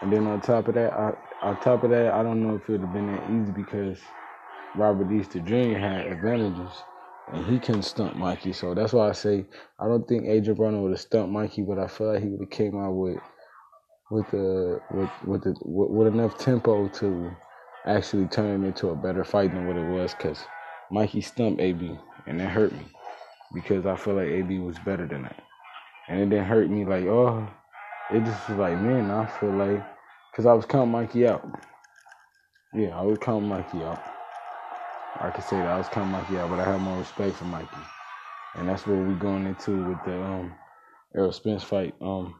And then on top of that, I, on top of that, I don't know if it would have been that easy because Robert Easter Jr. had advantages and he couldn't stump Mikey. So that's why I say I don't think Adrien Broner would have stumped Mikey, but I feel like he would have came out with with the with with the with, with enough tempo to actually turn it into a better fight than what it was. Cause Mikey stumped AB and it hurt me because I feel like AB was better than that, and it didn't hurt me like oh, it just was like man, I feel like because I was counting Mikey out. Yeah, I was counting Mikey out. I could say that I was counting Mikey out, but I have more respect for Mikey, and that's what we're going into with the um, Errol Spence fight. Um,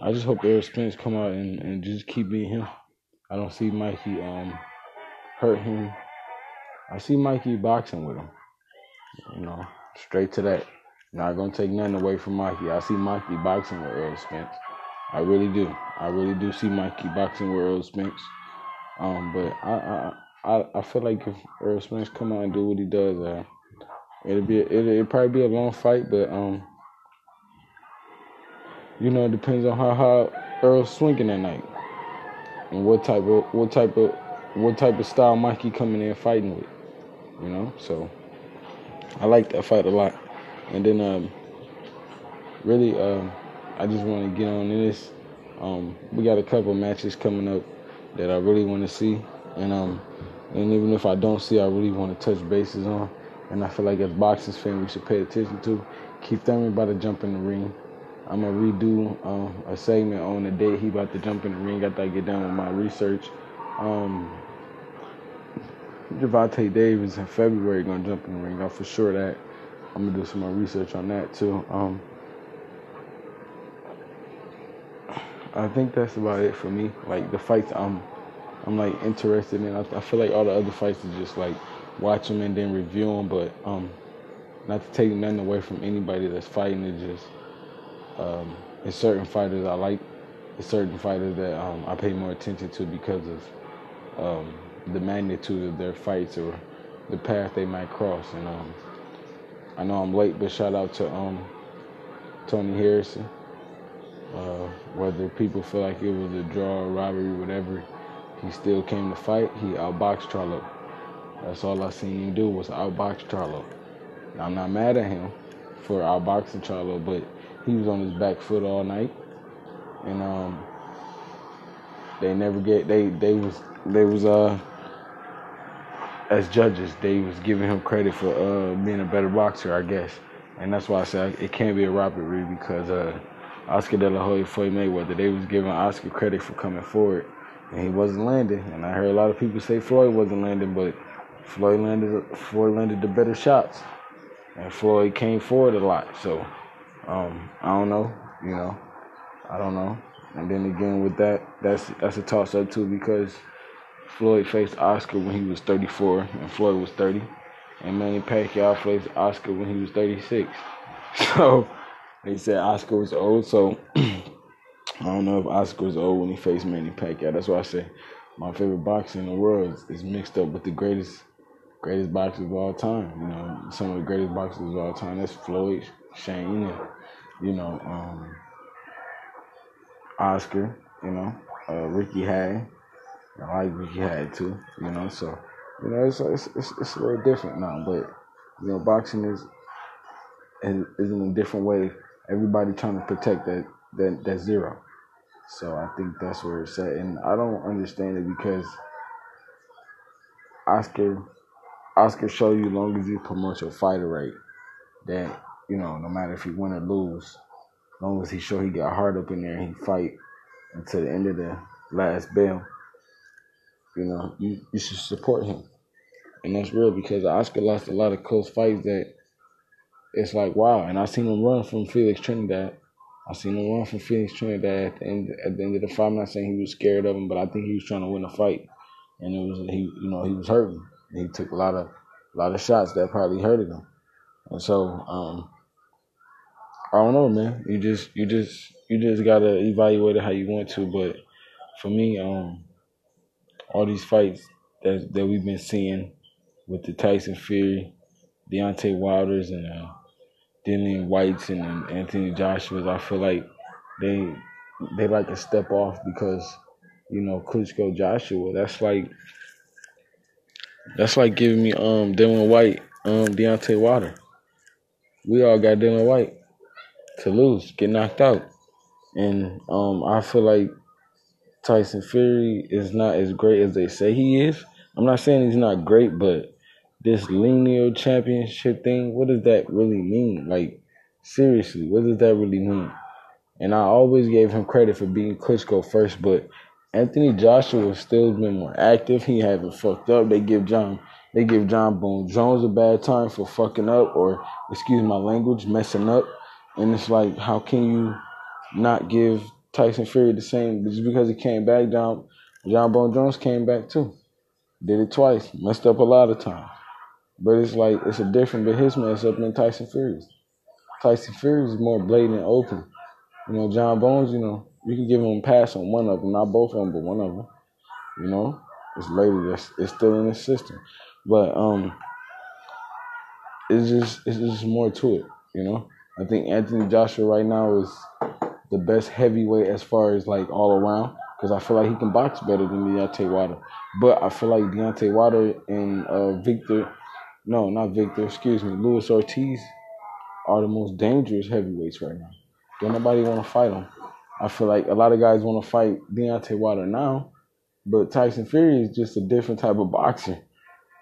I just hope Errol Spence come out and, and just keep beating him. I don't see Mikey um hurt him. I see Mikey boxing with him. You know, straight to that. Not gonna take nothing away from Mikey. I see Mikey boxing with Errol Spence. I really do. I really do see Mikey boxing with Errol Spence. Um, but I, I I I feel like if Errol Spence come out and do what he does, uh, it'll be it'll, it'll probably be a long fight, but um, you know, it depends on how hard Earl's swinging that night and what type of what type of what type of style Mikey coming in fighting with. You know, so I like that fight a lot. And then um, really um, I just want to get on this. Um, we got a couple matches coming up that I really want to see, and um, and even if I don't see, I really want to touch bases on. And I feel like as boxing fans, we should pay attention to. Keith Thurman about to jump in the ring. I'm gonna redo um, a segment on the day he about to jump in the ring. I gotta get done with my research. Um, Gervonta Davis in February gonna jump in the ring. I'm for sure that I'm gonna do some more research on that too. Um, I think that's about it for me. Like the fights I'm, I'm like interested in. I, I feel like all the other fights is just like watch them and then review them. But um, not to take nothing away from anybody that's fighting. It just um, certain fighters I like. Certain fighters that um, I pay more attention to because of um, the magnitude of their fights or the path they might cross. And um, I know I'm late, but shout out to um Tony Harrison. Uh, whether people feel like it was a draw, or robbery, whatever, he still came to fight. He outboxed Charlo. That's all I seen him do was outbox Charlo. I'm not mad at him for outboxing Charlo, but he was on his back foot all night, and um, they never get they they was they was uh as judges they was giving him credit for uh being a better boxer, I guess, and that's why I said it can't be a robbery because uh Oscar De La Hoya Floyd Mayweather they was giving Oscar credit for coming forward, and he wasn't landing, and I heard a lot of people say Floyd wasn't landing, but Floyd landed Floyd landed the better shots, and Floyd came forward a lot, so. Um, I don't know, you know, I don't know. And then again, with that, that's that's a toss up too because Floyd faced Oscar when he was 34 and Floyd was 30, and Manny Pacquiao faced Oscar when he was 36. So they said Oscar was old. So I don't know if Oscar was old when he faced Manny Pacquiao. That's why I say my favorite boxer in the world is, mixed up with the greatest greatest boxers of all time. You know, some of the greatest boxers of all time. That's Floyd, Shane, and you know, um, Oscar, you know, uh, Ricky Hatton. I like Ricky Hatton too, you know, so, you know, it's, it's, it's, it's a little different now, but, you know, boxing is, is, is in a different way. Everybody trying to protect that, that, that zero. So I think that's where it's at. And I don't understand it because Oscar, Oscar show you long as you promote your fighter rate that you know, no matter if he win or lose, as long as he show he got hard up in there he fight until the end of the last bell, you know, you, you should support him. And that's real because Oscar lost a lot of close fights that it's like wow. And I seen him run from Felix Trinidad. I seen him run from Felix Trinidad at the end at the end of the fight. I'm not saying he was scared of him, but I think he was trying to win a fight. And it was he you know, he was hurting. He took a lot of a lot of shots that probably hurted him. And so, um, I don't know, man. You just you just you just gotta evaluate it how you want to. But for me, um, all these fights that that we've been seeing with the Tyson Fury, Deontay Wilders, and uh, Dillian Whytes and, and Anthony Joshua's, I feel like they they like to step off because you know Klitschko Joshua. That's like that's like giving me um Dillian Whyte, um Deontay Wilder. We all got Dillian Whyte to lose, get knocked out. And um, I feel like Tyson Fury is not as great as they say he is. I'm not saying he's not great, but this lineal championship thing, what does that really mean? Like, seriously, what does that really mean? And I always gave him credit for being Klitschko first, but Anthony Joshua still been more active. He haven't fucked up. They give Jon they give Jon Bones Jones a bad time for fucking up or excuse my language, messing up. And it's like, how can you not give Tyson Fury the same just because he came back? Jon Jon Bone Jones came back too. Did it twice. Messed up a lot of times. But it's like it's a different but his mess up than Tyson Fury's. Tyson Fury's is more blatant open. You know, Jon Bones, you know, you can give him a pass on one of them, not both of them, but one of them. You know, it's later that's it's still in the system. But um it's just it's just more to it, you know. I think Anthony Joshua right now is the best heavyweight as far as like all around because I feel like he can box better than Deontay Wilder. But I feel like Deontay Wilder and uh, Victor, no, not Victor, excuse me, Luis Ortiz are the most dangerous heavyweights right now. Don't nobody want to fight them. I feel like a lot of guys want to fight Deontay Wilder now, but Tyson Fury is just a different type of boxer.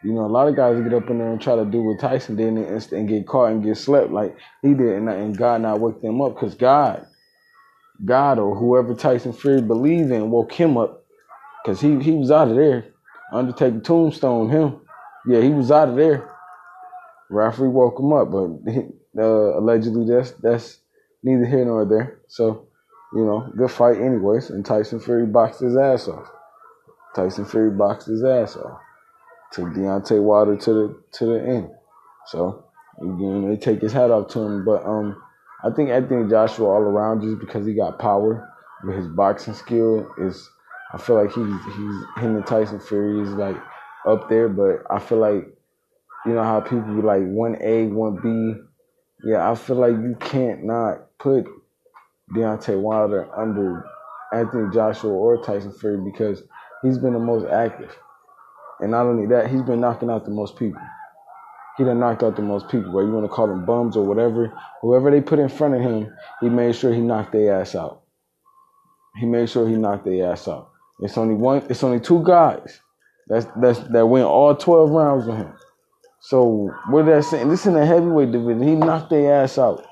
You know, a lot of guys get up in there and try to do what Tyson did and, and get caught and get slept like he did, and, and God not wake them up because God, God or whoever Tyson Fury believed in woke him up because he, he was out of there. Undertaker tombstone him. Yeah, he was out of there. Referee woke him up, but uh, allegedly that's that's neither here nor there. So, you know, good fight anyways. And Tyson Fury boxed his ass off. Tyson Fury boxed his ass off to Deontay Wilder to the to the end. So again, they take his hat off to him. But um, I think Anthony Joshua all around just because he got power with his boxing skill is. I feel like he's he's him and Tyson Fury is like up there, but I feel like you know how people be like one A, one B. Yeah, I feel like you can't not put Deontay Wilder under Anthony Joshua or Tyson Fury because he's been the most active. And not only that, he's been knocking out the most people. He done knocked out the most people, whether you want to call them bums or whatever. Whoever they put in front of him, he made sure he knocked their ass out. He made sure he knocked their ass out. It's only one. It's only two guys that's that's that went all twelve rounds with him. So what that saying? This in the heavyweight division. He knocked their ass out.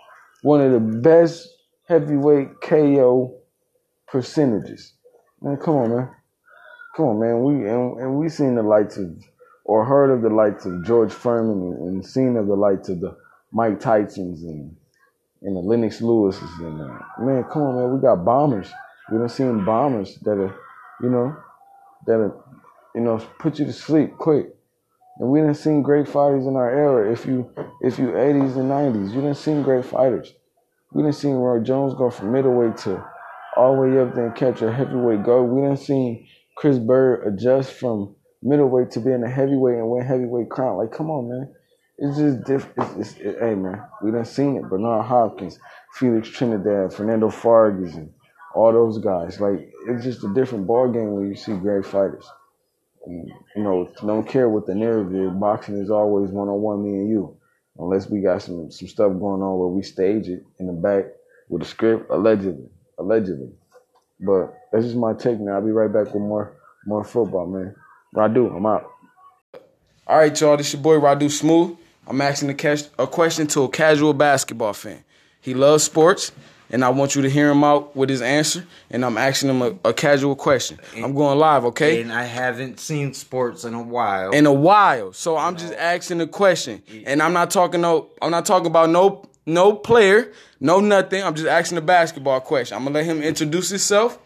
One of the best heavyweight KO percentages. Man, come on, man. Come on, man. We and, and we seen the lights of or heard of the lights of George Foreman and, and seen of the lights of the Mike Tysons and and the Lennox Lewis's and uh, man, come on, man. We got bombers. We done seen bombers that are, you know, that are, you know, put you to sleep quick. And we didn't seen great fighters in our era. If you if you 80s and 90s, you didn't seen great fighters. We didn't seen Roy Jones go from middleweight to all the way up there and catch a heavyweight gold. We done seen Chris Byrd adjust from middleweight to being a heavyweight and win heavyweight crown. Like, come on, man. It's just different. It's, it's, it, hey, man, we done seen it. Bernard Hopkins, Felix Trinidad, Fernando Vargas, and all those guys. Like, it's just a different ball game when you see great fighters. And, you know, don't care what the narrative is. Boxing is always one on one, me and you. Unless we got some some stuff going on where we stage it in the back with a script, allegedly, allegedly. But that's just my take, man. I'll be right back with more more football, man. Radu, I'm out. All right, y'all. This your boy Radu Smooth. I'm asking a, cash, a question to a casual basketball fan. He loves sports, and I want you to hear him out with his answer. And I'm asking him a, a casual question. I'm going live, okay? And I haven't seen sports in a while. in a while. So I'm just asking a question, and I'm not talking no. I'm not talking about no no player, no nothing. I'm just asking the basketball question. I'm gonna let him introduce himself,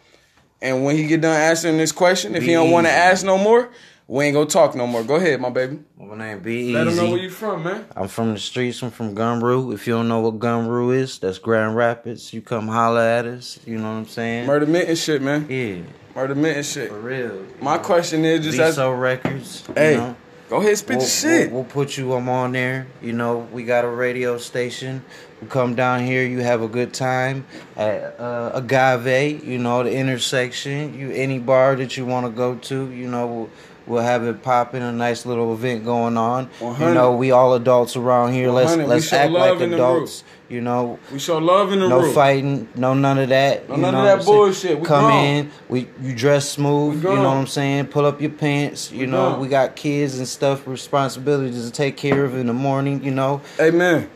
and when he get done answering this question, if he don't want to ask no more, we ain't gonna talk no more. Go ahead, my baby. My name be Let him know where you from, man. I'm from the streets. I'm from Gumroo. If you don't know what Gumroo is, that's Grand Rapids. You come holler at us. You know what I'm saying? Murder Mint and shit, man. Yeah, Murder Mint and shit. for real. My question is just as Viso Records. you hey, know? Go ahead, spit We'll, the shit. We'll, we'll put you um, on there. You know, we got a radio station. You come down here, you have a good time at uh, Agave. You know, the intersection. You any bar that you want to go to. You know, we'll, have it popping. A nice little event going on. You know, we all adults around here. Let's let's act like adults. You know, we show love in the no room. No fighting, no none of that. No none of that bullshit. We Come in, we you dress smooth. You know what I'm saying? Pull up your pants. You We know we got kids and stuff, responsibilities to take care of in the morning. You know, Amen.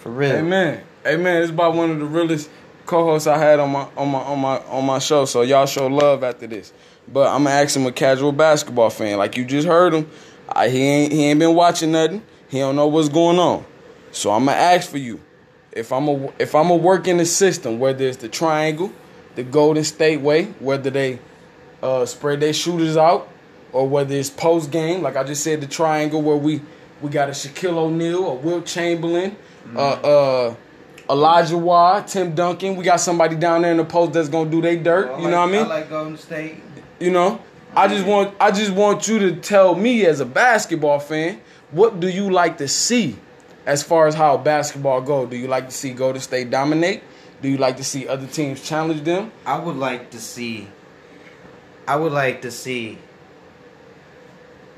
for real. Amen. Amen. It's about one of the realest co-hosts I had on my on my on my on my show. So y'all show love after this. But I'm gonna ask him a casual basketball fan, like you just heard him. I, he ain't he ain't been watching nothing. He don't know what's going on. So I'm gonna ask for you. If I'm a if I'm a work in the system, whether it's the triangle, the Golden State way, whether they uh, spread their shooters out, or whether it's post game, like I just said, the triangle where we we got a Shaquille O'Neal, a Wilt Chamberlain, uh, uh, Elijah Watt, Tim Duncan. We got somebody down there in the post that's gonna do their dirt. you know what I mean? like Golden State. You know, I just want I just want you to tell me as a basketball fan, what do you like to see as far as how basketball go? Do you like to see Golden State dominate? Do you like to see other teams challenge them? I would like to see. I would like to see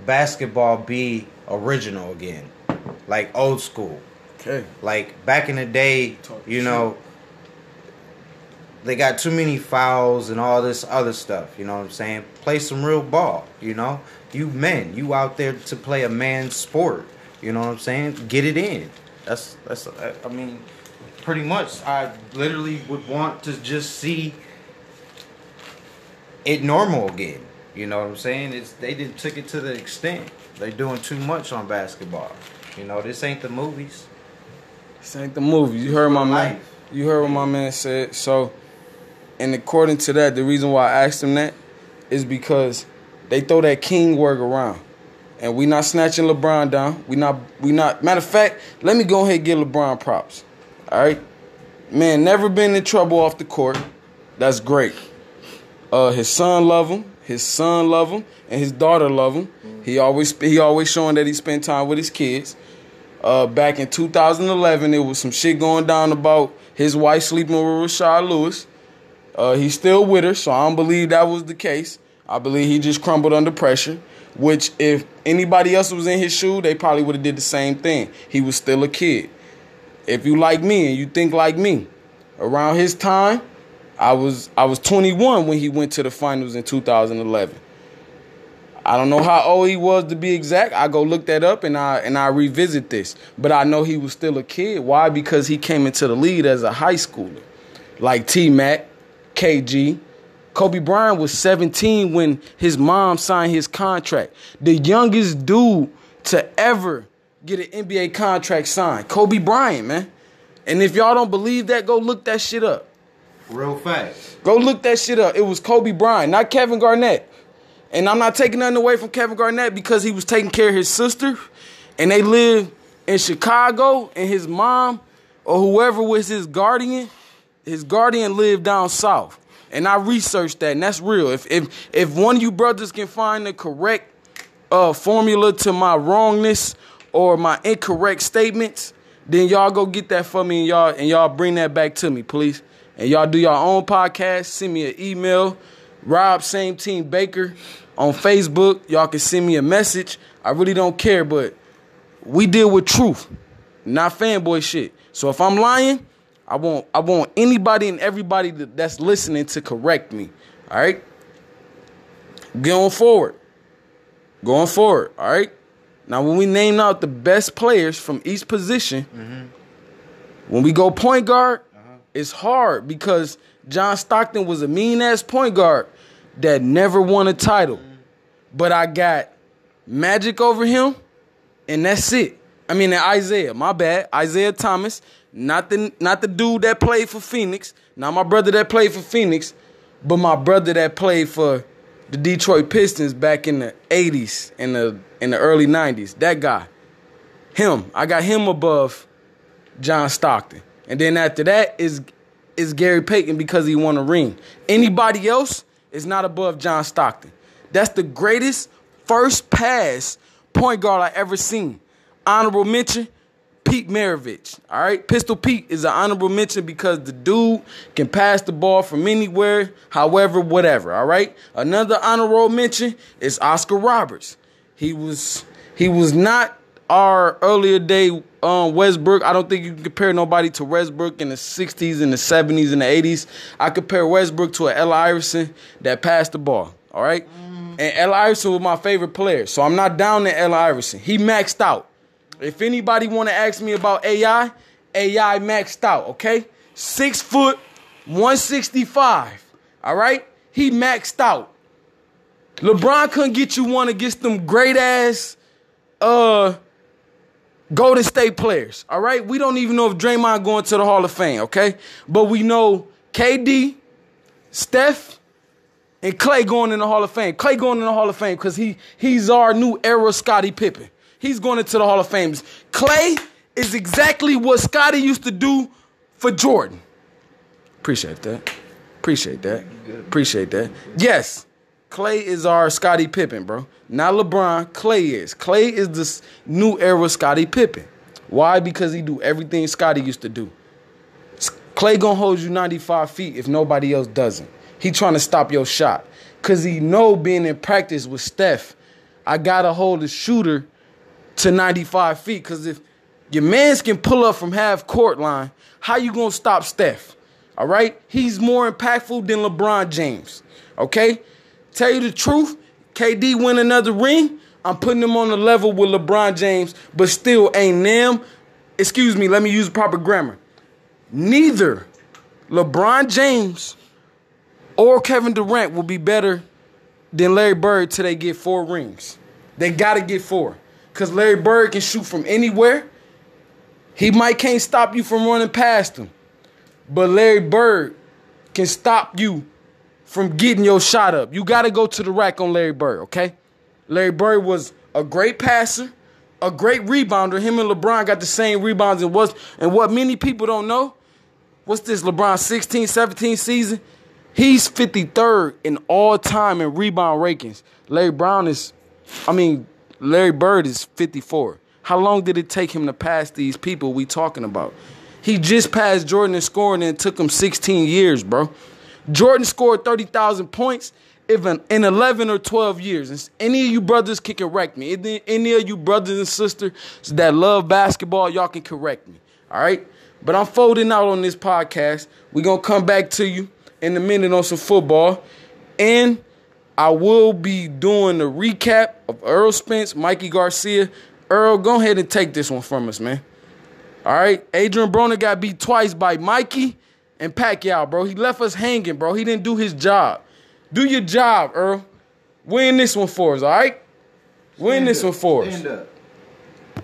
basketball be original again, like old school. Okay. Like back in the day, you know, they got too many fouls and all this other stuff. You know what I'm saying? Play some real ball. You know, you men, you out there to play a man's sport. You know what I'm saying? Get it in. That's that's. I mean, pretty much. I literally would want to just see it normal again. You know what I'm saying? It's they didn't took it to the extent. they're doing too much on basketball. You know, this ain't the movies. This ain't the movies. You heard my man. You heard what my man said. So, and according to that, the reason why I asked him that is because they throw that king word around, and we not snatching LeBron down. We not. We not. Matter of fact, let me go ahead and give LeBron props. All right, man. Never been in trouble off the court. That's great. Uh, his son love him. His son love him, and his daughter love him. He always he always showing that he spent time with his kids. Uh, back in 2011, there was some shit going down about his wife sleeping with Rashard Lewis. Uh, he's still with her, so I don't believe that was the case. I believe he just crumbled under pressure. Which, if anybody else was in his shoe, they probably would have did the same thing. He was still a kid. If you like me and you think like me, around his time, I was I was 21 when he went to the finals in 2011. I don't know how old he was to be exact. I go look that up and I and I revisit this. But I know he was still a kid. Why? Because he came into the league as a high schooler. Like T Mac, KG. Kobe Bryant was 17 when his mom signed his contract. The youngest dude to ever get an NBA contract signed. Kobe Bryant, man. And if y'all don't believe that, go look that shit up. Real facts. Go look that shit up. It was Kobe Bryant, not Kevin Garnett. And I'm not taking nothing away from Kevin Garnett because he was taking care of his sister and they lived in Chicago and his mom or whoever was his guardian, his guardian lived down south. And I researched that and that's real. If if if one of you brothers can find the correct uh, formula to my wrongness or my incorrect statements, then y'all go get that for me and y'all and y'all bring that back to me, please. And y'all do your own podcast. Send me an email, Rob Same Team Baker on Facebook. Y'all can send me a message. I really don't care, but we deal with truth, not fanboy shit. So if I'm lying, I want I want anybody and everybody that's listening to correct me. All right. Going forward. Going forward. All right. Now when we name out the best players from each position, mm-hmm. when we go point guard, it's hard because John Stockton was a mean ass point guard that never won a title. Mm-hmm. But I got Magic over him, and that's it. I mean, Isiah, my bad, Isiah Thomas, not the not the dude that played for Phoenix, not my brother that played for Phoenix, but my brother that played for the Detroit Pistons back in the '80s and the in the early '90s. That guy, him, I got him above John Stockton, and then after that is is Gary Payton because he won a ring. Anybody else is not above John Stockton. That's the greatest first pass point guard I ever seen. Honorable mention, Pete Maravich. All right, Pistol Pete is an honorable mention because the dude can pass the ball from anywhere, however, whatever. All right. Another honorable mention is Oscar Roberts. He was he was not our earlier day um, Westbrook. I don't think you can compare nobody to Westbrook in the 60s and the 70s and the 80s. I compare Westbrook to an L. Iverson that passed the ball. All right. And L. Iverson was my favorite player. So I'm not down to L. Iverson. He maxed out. If anybody want to ask me about AI, AI maxed out, okay? Six foot, 165. All right? He maxed out. LeBron couldn't get you one against them great ass uh Golden State players. All right? We don't even know if Draymond going to the Hall of Fame, okay? But we know KD, Steph, and Klay going in the Hall of Fame. Klay going in the Hall of Fame because he he's our new era Scottie Pippen. He's going into the Hall of Fame. Klay is exactly what Scottie used to do for Jordan. Appreciate that. Appreciate that. Appreciate that. Yes, Klay is our Scottie Pippen, bro. Not LeBron. Klay is. Klay is the s- new era Scottie Pippen. Why? Because he do everything Scottie used to do. Klay gonna hold you 95 feet if nobody else doesn't. He trying to stop your shot. Cause he know being in practice with Steph, I gotta hold the shooter to 95 feet. Cause if your mans can pull up from half court line, how you gonna stop Steph? All right? He's more impactful than LeBron James. Okay? Tell you the truth, KD win another ring. I'm putting him on the level with LeBron James, but still ain't them. Excuse me, let me use proper grammar. Neither LeBron James or Kevin Durant will be better than Larry Bird till they get four rings. They gotta get four. Cause Larry Bird can shoot from anywhere. He might can't stop you from running past him. But Larry Bird can stop you from getting your shot up. You gotta go to the rack on Larry Bird, okay? Larry Bird was a great passer, a great rebounder. Him and LeBron got the same rebounds and was and what many people don't know, what's this LeBron 16, 17 season? He's 53rd in all time in rebound rankings. Larry Brown is, I mean, Larry Bird is 54. How long did it take him to pass these people we talking about? He just passed Jordan in scoring and it took him 16 years, bro. Jordan scored 30,000 points even in 11 or 12 years. Any of you brothers can correct me. Any, any of you brothers and sisters that love basketball, y'all can correct me. All right? But I'm folding out on this podcast. We're going to come back to you in a minute on some football. And I will be doing the recap of Errol Spence, Mikey Garcia. Errol, go ahead and take this one from us, man. All right, Adrien Broner got beat twice by Mikey and Pacquiao, bro. He left us hanging, bro. He didn't do his job. Do your job, Errol. Win this one for us, all right? Win this one for us. Up.